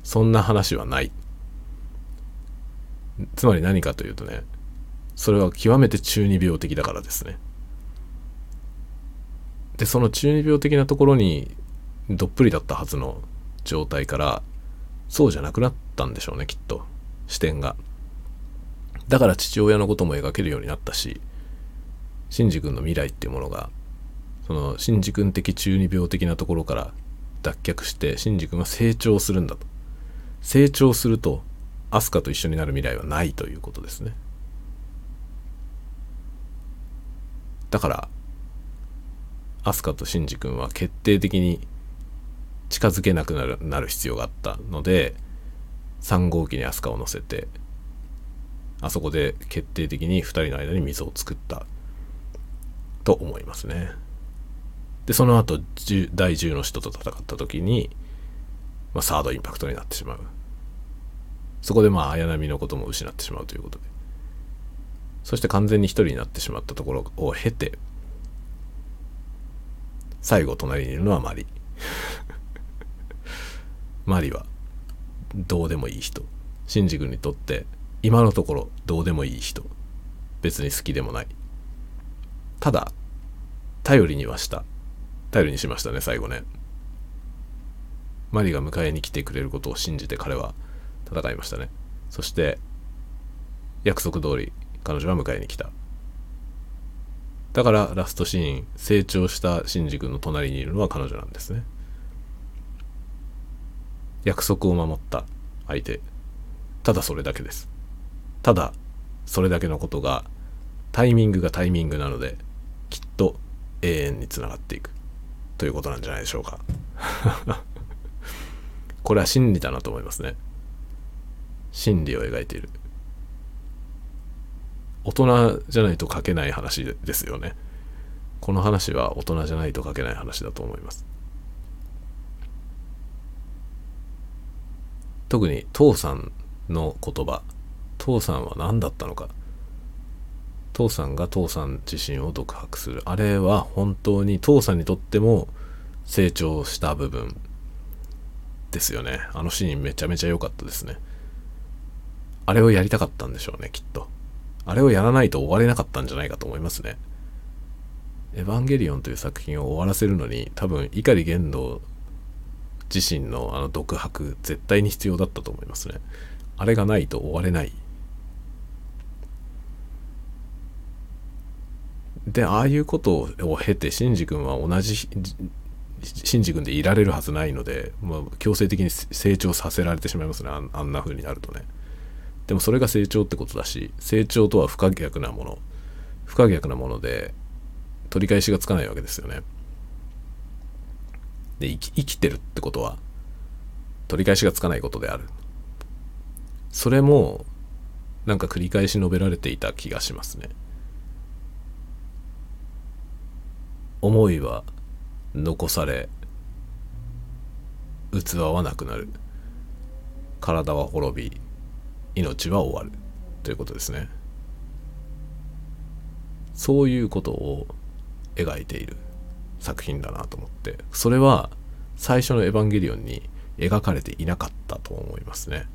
そんな話はない。つまり何かというとねそれは極めて中二病的だからですね。でその中二病的なところにどっぷりだったはずの状態からそうじゃなくなったんでしょうねきっと。視点が。だから父親のことも描けるようになったしシンジ君の未来っていうものがそのシンジ君的中二病的なところから脱却してシンジ君は成長するんだと。成長するとアスカと一緒になる未来はないということですね。だからアスカとシンジ君は決定的に近づけなくなるなる必要があったので3号機にアスカを乗せてあそこで決定的に2人の間に溝を作ったと思いますね。でその後第10の人と戦った時に、まあ、サードインパクトになってしまう。そこでまあ綾波のことも失ってしまうということで。そして完全に一人になってしまったところを経て最後隣にいるのはマリ。マリはどうでもいい人。シンジ君にとって今のところどうでもいい人。別に好きでもない。ただ頼りにはした。頼りにしましたね最後ね。マリが迎えに来てくれることを信じて彼は戦いましたね。そして約束通り彼女は迎えに来た。だからラストシーン成長したシンジ君の隣にいるのは彼女なんですね。約束を守った相手。ただそれだけです。ただそれだけのことがタイミングがタイミングなのできっと永遠につながっていく。ということなんじゃないでしょうか。これは真理だなと思いますね。真理を描いている。大人じゃないと書けない話ですよね。この話は大人じゃないと書けない話だと思います。特に父さんの言葉。父さんは何だったのか。父さんが父さん自身を独白する。あれは本当に父さんにとっても成長した部分。ですよね。あのシーンめちゃめちゃ良かったですね。あれをやりたかったんでしょうねきっと。あれをやらないと終われなかったんじゃないかと思いますね。エヴァンゲリオンという作品を終わらせるのに多分碇玄道自身のあの独白絶対に必要だったと思いますね。あれがないと終われない。でああいうことを経てシンジ君は同じシンジ君でいられるはずないので、まあ、強制的に成長させられてしまいますね。あんな風になるとね。でもそれが成長ってことだし成長とは不可逆なもの。不可逆なもので取り返しがつかないわけですよね。で生き生きてるってことは取り返しがつかないことである。それもなんか繰り返し述べられていた気がしますね。思いは残され器はなくなる。体は滅び命は終わる。ということですね。そういうことを描いている。作品だなと思ってそれは最初の「エヴァンゲリオン」に描かれていなかったと思いますね。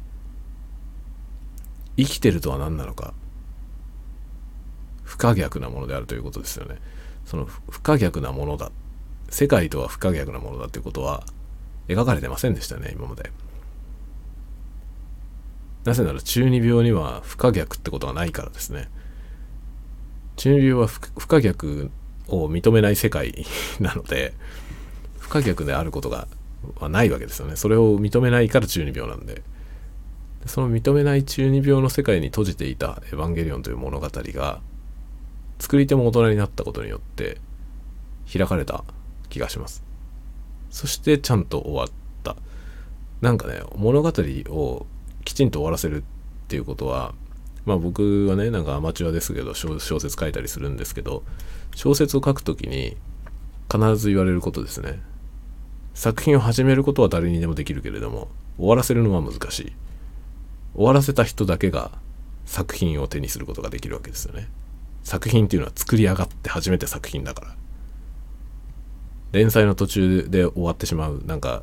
生きてるとは何なのか不可逆なものであるということですよね。その不可逆なものだ世界とは不可逆なものだということは描かれてませんでしたね今まで。なぜなら中二病には不可逆ってことはないからですね。中二病は不可逆を認めない世界 なので不可逆であることがはないわけですよね。それを認めないから中二病なんで。その認めない中二病の世界に閉じていた「エヴァンゲリオン」という物語が作り手も大人になったことによって開かれた気がします。そしてちゃんと終わった。なんかね物語をきちんと終わらせるっていうことはまあ僕はねなんかアマチュアですけど小説書いたりするんですけど小説を書くときに必ず言われることですね。作品を始めることは誰にでもできるけれども終わらせるのは難しい。終わらせた人だけが作品を手にすることができるわけですよね。作品っていうのは作り上がって初めて作品だから。連載の途中で終わってしまうなんか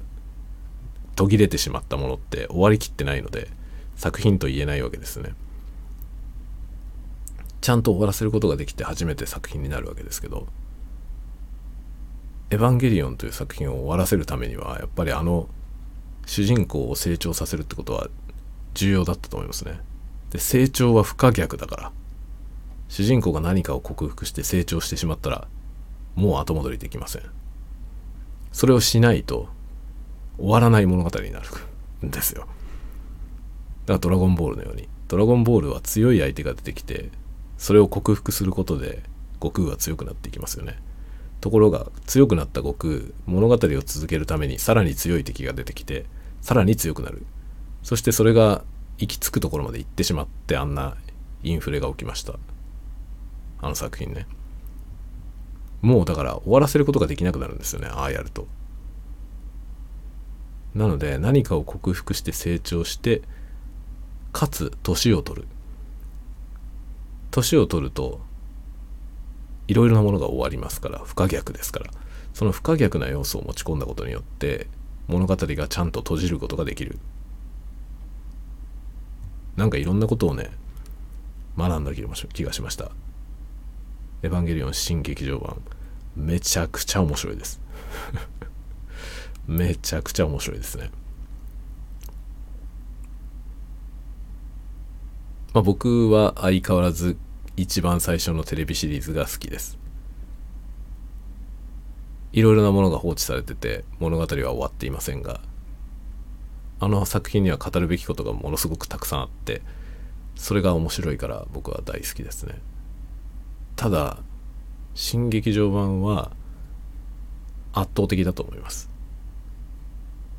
途切れてしまったものって終わりきってないので作品と言えないわけですね。ちゃんと終わらせることができて初めて作品になるわけですけどエヴァンゲリオンという作品を終わらせるためにはやっぱりあの主人公を成長させるってことは重要だったと思いますね。で成長は不可逆だから主人公が何かを克服して成長してしまったらもう後戻りできません。それをしないと終わらない物語になるんですよ。だからドラゴンボールのようにドラゴンボールは強い相手が出てきてそれを克服することで悟空は強くなっていきますよね。ところが強くなった悟空物語を続けるためにさらに強い敵が出てきてさらに強くなる。そしてそれが行き着くところまで行ってしまってあんなインフレが起きました。あの作品ね。もうだから終わらせることができなくなるんですよねああやると。なので何かを克服して成長してかつ年を取る。年を取るといろいろなものが終わりますから不可逆ですから。その不可逆な要素を持ち込んだことによって物語がちゃんと閉じることができる。なんかいろんなことをね学んだ気がしました。エヴァンゲリオン新劇場版。めちゃくちゃ面白いです。めちゃくちゃ面白いですね。まあ僕は相変わらず一番最初のテレビシリーズが好きです。いろいろなものが放置されてて物語は終わっていませんがあの作品には語るべきことがものすごくたくさんあってそれが面白いから僕は大好きですね。ただ新劇場版は圧倒的だと思います。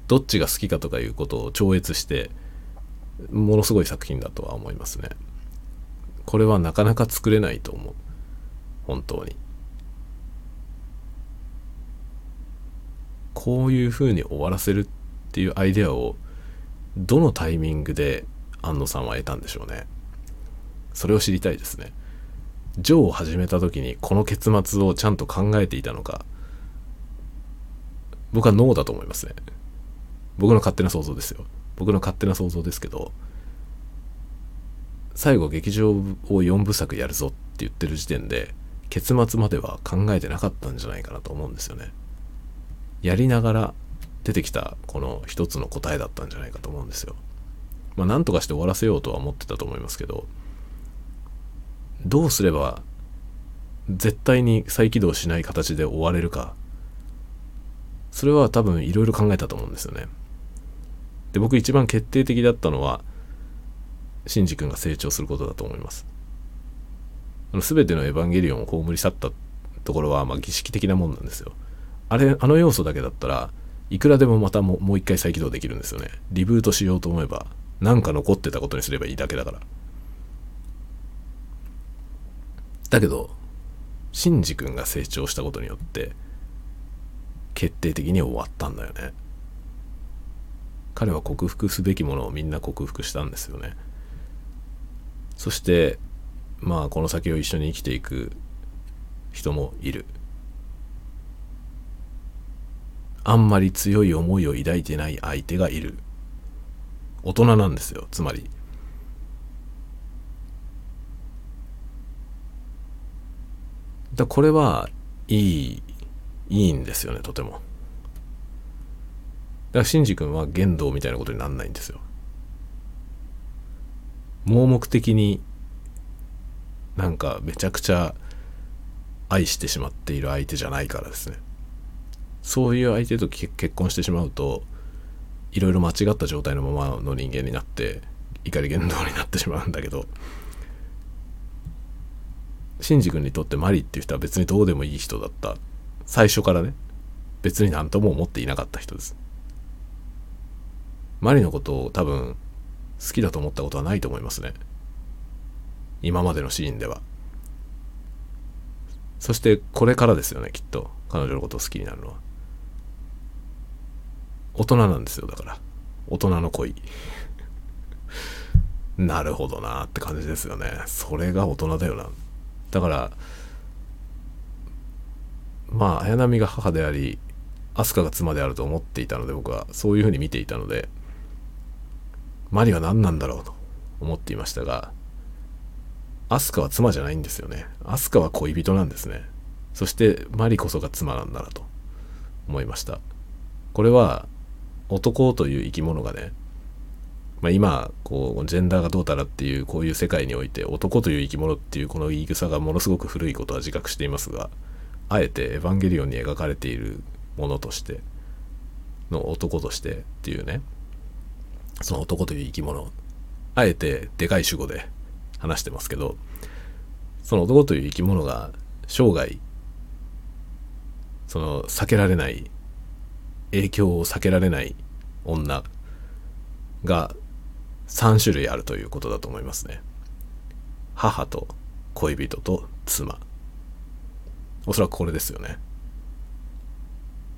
どっちが好きかとかいうことを超越してものすごい作品だとは思いますね。これはなかなか作れないと思う。本当に。こういうふうに終わらせるっていうアイデアをどのタイミングで安野さんは得たんでしょうね。それを知りたいですね。ジョーを始めた時にこの結末をちゃんと考えていたのか。僕はノーだと思いますね。僕の勝手な想像ですよ。僕の勝手な想像ですけど。最後劇場を4部作やるぞって言ってる時点で結末までは考えてなかったんじゃないかなと思うんですよね。やりながら出てきたこの一つの答えだったんじゃないかと思うんですよ。まあなんとかして終わらせようとは思ってたと思いますけどどうすれば絶対に再起動しない形で終われるかそれは多分いろいろ考えたと思うんですよね。で僕一番決定的だったのはシンジ君が成長することだと思います。あの全てのエヴァンゲリオンを葬り去ったところは、まあ、儀式的なもんなんですよ。あれ、あの要素だけだったらいくらでもまたもう一回再起動できるんですよね。リブートしようと思えば、なんか残ってたことにすればいいだけだから。だけど、シンジ君が成長したことによって、決定的に終わったんだよね。彼は克服すべきものをみんな克服したんですよね。そしてまあこの先を一緒に生きていく人もいる。あんまり強い思いを抱いてない相手がいる。大人なんですよつまり。だこれはいいいいんですよねとても。だからシンジ君は言動みたいなことになんないんですよ。盲目的になんかめちゃくちゃ愛してしまっている相手じゃないからですね。そういう相手と結婚してしまうといろいろ間違った状態のままの人間になって怒り言動になってしまうんだけどシンジ君にとってマリっていう人は別にどうでもいい人だった。最初からね別に何とも思っていなかった人です。マリのことを多分好きだと思ったことはないと思いますね。今までのシーンでは。そしてこれからですよねきっと。彼女のことを好きになるのは。大人なんですよだから。大人の恋。なるほどなって感じですよね。それが大人だよな。だからまあ綾波が母であり飛鳥が妻であると思っていたので僕はそういうふうに見ていたのでマリは何なんだろうと思っていましたが飛鳥は妻じゃないんですよね。飛鳥は恋人なんですね。そしてマリこそが妻なんだなと思いました。これは男という生き物がね、まあ、今こうジェンダーがどうたらっていうこういう世界において男という生き物っていうこの言い草がものすごく古いことは自覚していますがあえてエヴァンゲリオンに描かれているものとしての男としてっていうねその男という生き物あえてでかい主語で話してますけどその男という生き物が生涯その避けられない影響を避けられない女が3種類あるということだと思いますね。母と恋人と妻。おそらくこれですよね。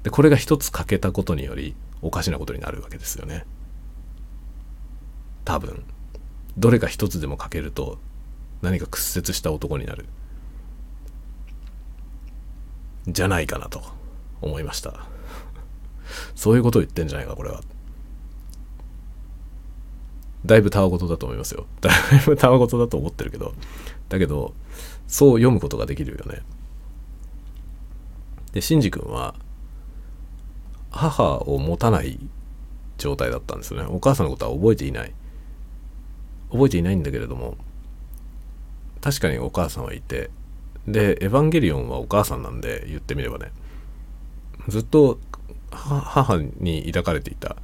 でこれが一つ欠けたことによりおかしなことになるわけですよね。多分どれか一つでも欠けると何か屈折した男になる。じゃないかなと思いました。そういうことを言ってんじゃないかこれは。だいぶたわごとだと思いますよ。だいぶたわごとだと思ってるけど。だけどそう読むことができるよね。でシンジ君は母を持たない状態だったんですよね。お母さんのことは覚えていない。覚えていないんだけれども確かにお母さんはいてでエヴァンゲリオンはお母さんなんで言ってみればねずっと母に抱かれていた。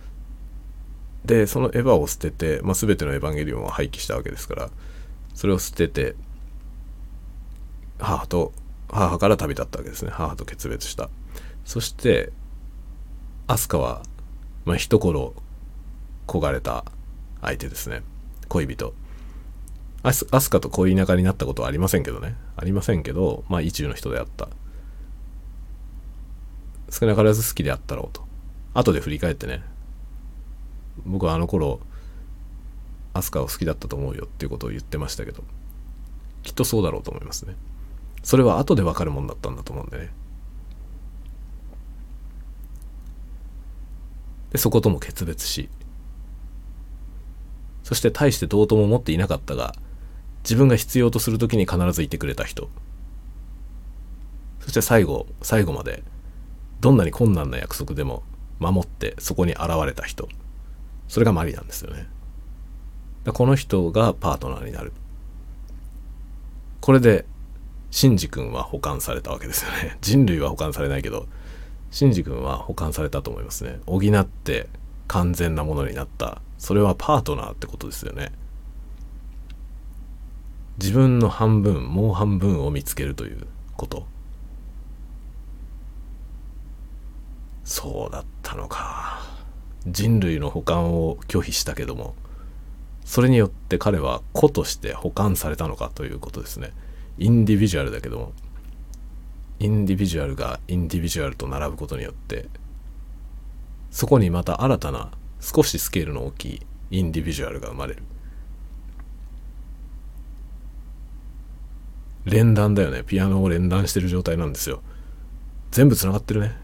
でそのエヴァを捨てて、まあ、全てのエヴァンゲリオンは廃棄したわけですからそれを捨てて母と母から旅立ったわけですね。母と決別した。そして飛鳥は、まあ、一頃焦がれた相手ですね。恋人。飛鳥と恋仲になったことはありませんけどね。ありませんけどまあ意中の人であった。少なからず好きであったろうと。後で振り返ってね。僕はあの頃飛鳥を好きだったと思うよっていうことを言ってましたけどきっとそうだろうと思いますね。それは後で分かるもんだったんだと思うんでね。でそことも決別しそして大してどうとも思っていなかったが自分が必要とする時に必ずいてくれた人。そして最後最後までどんなに困難な約束でも守ってそこに現れた人。それがマリなんですよね。この人がパートナーになる。これでシンジ君は保管されたわけですよね。人類は保管されないけどシンジ君は保管されたと思いますね。補って完全なものになった。それはパートナーってことですよね。自分の半分もう半分を見つけるということ。そうだったのか。人類の保管を拒否したけども。それによって彼は子として保管されたのかということですね。インディビジュアルだけども。インディビジュアルがインディビジュアルと並ぶことによってそこにまた新たな少しスケールの大きいインディビジュアルが生まれる。連弾だよね。ピアノを連弾してる状態なんですよ。全部つながってるね。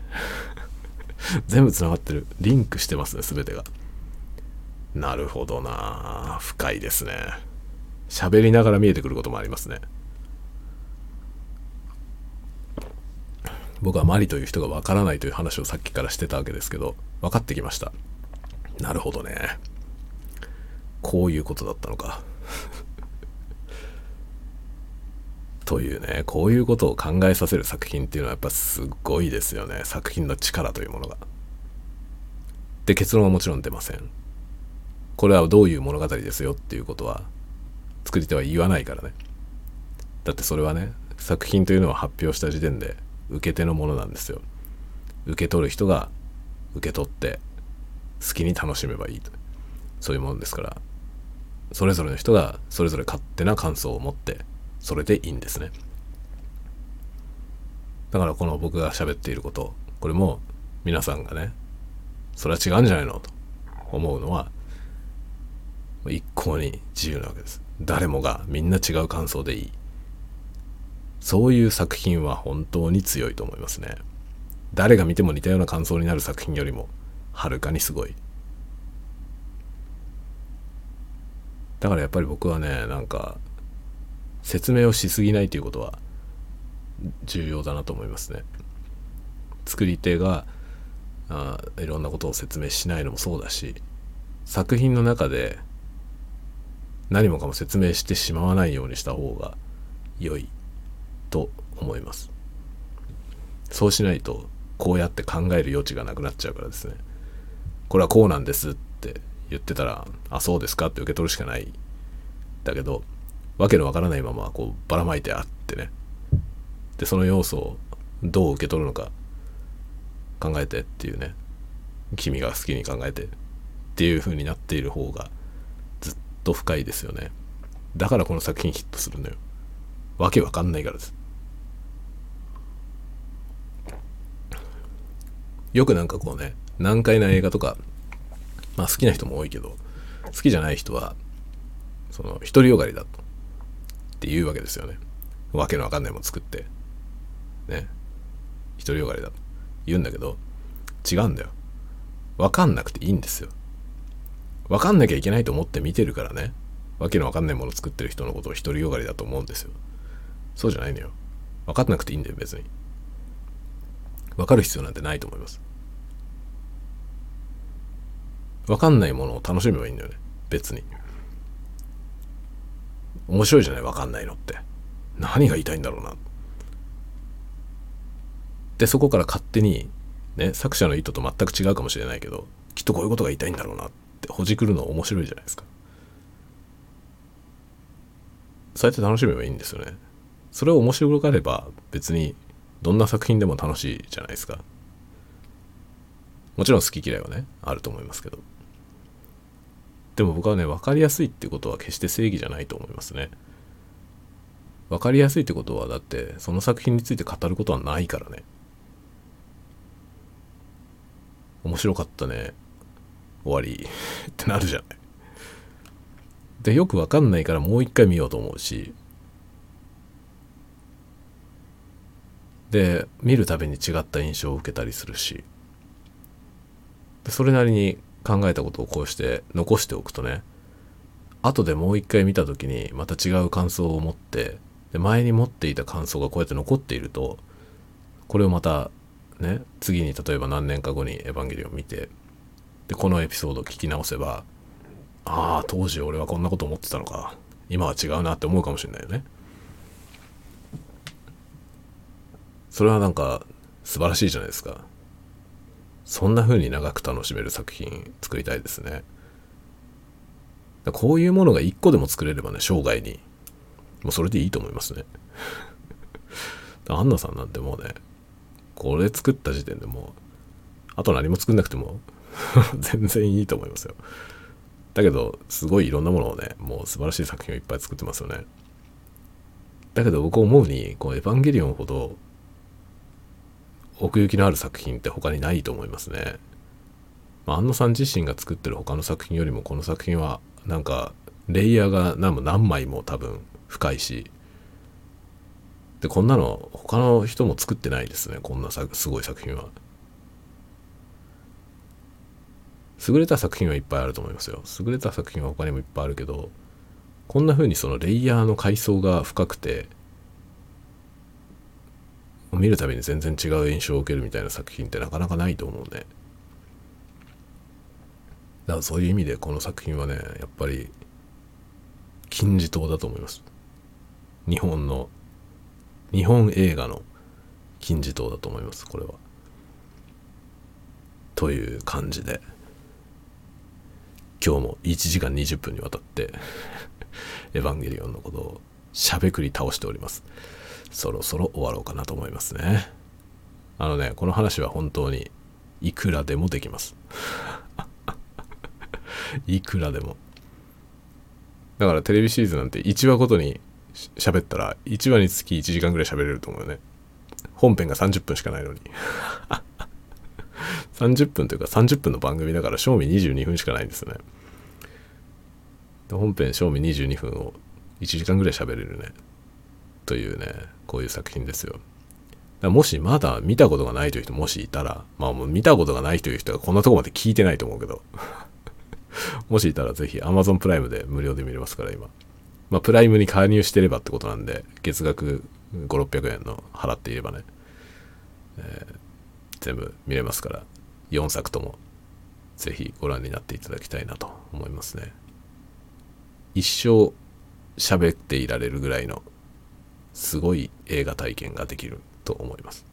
全部つながってる。リンクしてますね全てが。なるほどな。深いですね。喋りながら見えてくることもありますね。僕はマリという人がわからないという話をさっきからしてたわけですけど分かってきました。なるほどねこういうことだったのか というねこういうことを考えさせる作品っていうのはやっぱすごいですよね作品の力というものが。で結論はもちろん出ません。これはどういう物語ですよっていうことは作り手は言わないからね。だってそれはね作品というのは発表した時点で受け手のものなんですよ。受け取る人が受け取って好きに楽しめばいいと。そういうものですから。それぞれの人がそれぞれ勝手な感想を持ってそれでいいんですね。だからこの僕が喋っていることこれも皆さんがねそれは違うんじゃないのと思うのは一向に自由なわけです。誰もがみんな違う感想でいい。そういう作品は本当に強いと思いますね。誰が見ても似たような感想になる作品よりもはるかにすごい。だからやっぱり僕はねなんか説明をしすぎないということは重要だなと思いますね。作り手があいろんなことを説明しないのもそうだし作品の中で何もかも説明してしまわないようにした方が良いと思います。そうしないとこうやって考える余地がなくなっちゃうからですね。これはこうなんですって言ってたらあそうですかって受け取るしかない。だけどわけのわからないままこうばらまいてあってね。でその要素をどう受け取るのか考えてっていうね。君が好きに考えて。っていう風になっている方がずっと深いですよね。だからこの作品ヒットするのよ。わけわかんないからです。よくなんかこうね難解な映画とかまあ好きな人も多いけど好きじゃない人はその独りよがりだとって言うわけですよね。わけのわかんないもの作って。ね。独りよがりだ。と言うんだけど違うんだよ。わかんなくていいんですよ。わかんなきゃいけないと思って見てるからね。わけのわかんないもの作ってる人のことを独りよがりだと思うんですよ。そうじゃないのよ。分かんなくていいんだよ別に。分かる必要なんてないと思います。分かんないものを楽しめばいいんだよね。別に。面白いじゃない分かんないのって。何が言いたいんだろうな。でそこから勝手にね作者の意図と全く違うかもしれないけどきっとこういうことが言いたいんだろうなってほじくるの面白いじゃないですか。そうやって楽しめばいいんですよね。それを面白がれば別にどんな作品でも楽しいじゃないですか。もちろん好き嫌いはねあると思いますけど。でも僕はね分かりやすいってことは決して正義じゃないと思いますね。分かりやすいってことはだってその作品について語ることはないからね。面白かったね。終わり。ってなるじゃない。でよく分かんないからもう一回見ようと思うし。で見るたびに違った印象を受けたりするし。それなりに考えたことをこうして残しておくとね後でもう一回見た時にまた違う感想を持ってで前に持っていた感想がこうやって残っているとこれをまたね次に例えば何年か後に「エヴァンゲリオン」見てでこのエピソードを聞き直せばああ当時俺はこんなこと思ってたのか今は違うなって思うかもしれないよね。それはなんか素晴らしいじゃないですかそんな風に長く楽しめる作品作りたいですね。こういうものが一個でも作れればね生涯に。もうそれでいいと思いますね。アンナさんなんてもうねこれ作った時点でもうあと何も作んなくても 全然いいと思いますよ。だけどすごいいろんなものをねもう素晴らしい作品をいっぱい作ってますよね。だけど僕思うにこうエヴァンゲリオンほど奥行きのある作品って他にないと思いますね。まあ、安野さん自身が作ってる他の作品よりもこの作品はなんかレイヤーが何も何枚も多分深いしでこんなの他の人も作ってないですねこんなさすごい作品は。優れた作品はいっぱいあると思いますよ。優れた作品は他にもいっぱいあるけどこんな風にそのレイヤーの階層が深くて見るたびに全然違う印象を受けるみたいな作品ってなかなかないと思うね。だからそういう意味でこの作品はねやっぱり金字塔だと思います。日本の日本映画の金字塔だと思いますこれは。という感じで。今日も1時間20分にわたって エヴァンゲリオンのことをしゃべくり倒しております。そろそろ終わろうかなと思いますね。あのねこの話は本当にいくらでもできます。いくらでも。だからテレビシリーズなんて1話ごとに喋ったら1話につき1時間ぐらい喋れると思うよね。本編が30分しかないのに。30分というか30分の番組だから賞味22分しかないんですよね。本編賞味22分を1時間ぐらい喋れるね。というね。こういう作品ですよもしまだ見たことがないという人もしいたらまあもう見たことがないという人がこんなとこまで聞いてないと思うけど もしいたらぜひ Amazon プライムで無料で見れますから今。まあプライムに加入してればってことなんで、月額5、600円の払っていればね、えー、全部見れますから、4作ともぜひご覧になっていただきたいなと思いますね。一生喋っていられるぐらいのすごい映画体験ができると思います。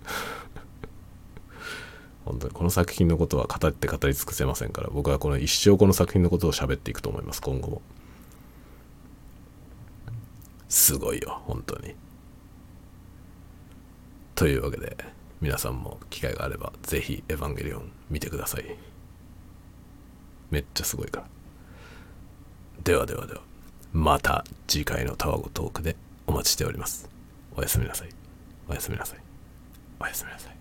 本当にこの作品のことは語って語り尽くせませんから僕はこの一生この作品のことを喋っていくと思います今後も。すごいよ本当に。というわけで皆さんも機会があればぜひエヴァンゲリオン見てください。めっちゃすごいから。ではではではまた次回のタワゴトークでお待ちしております。おやすみなさい。おやすみなさい。おやすみなさい。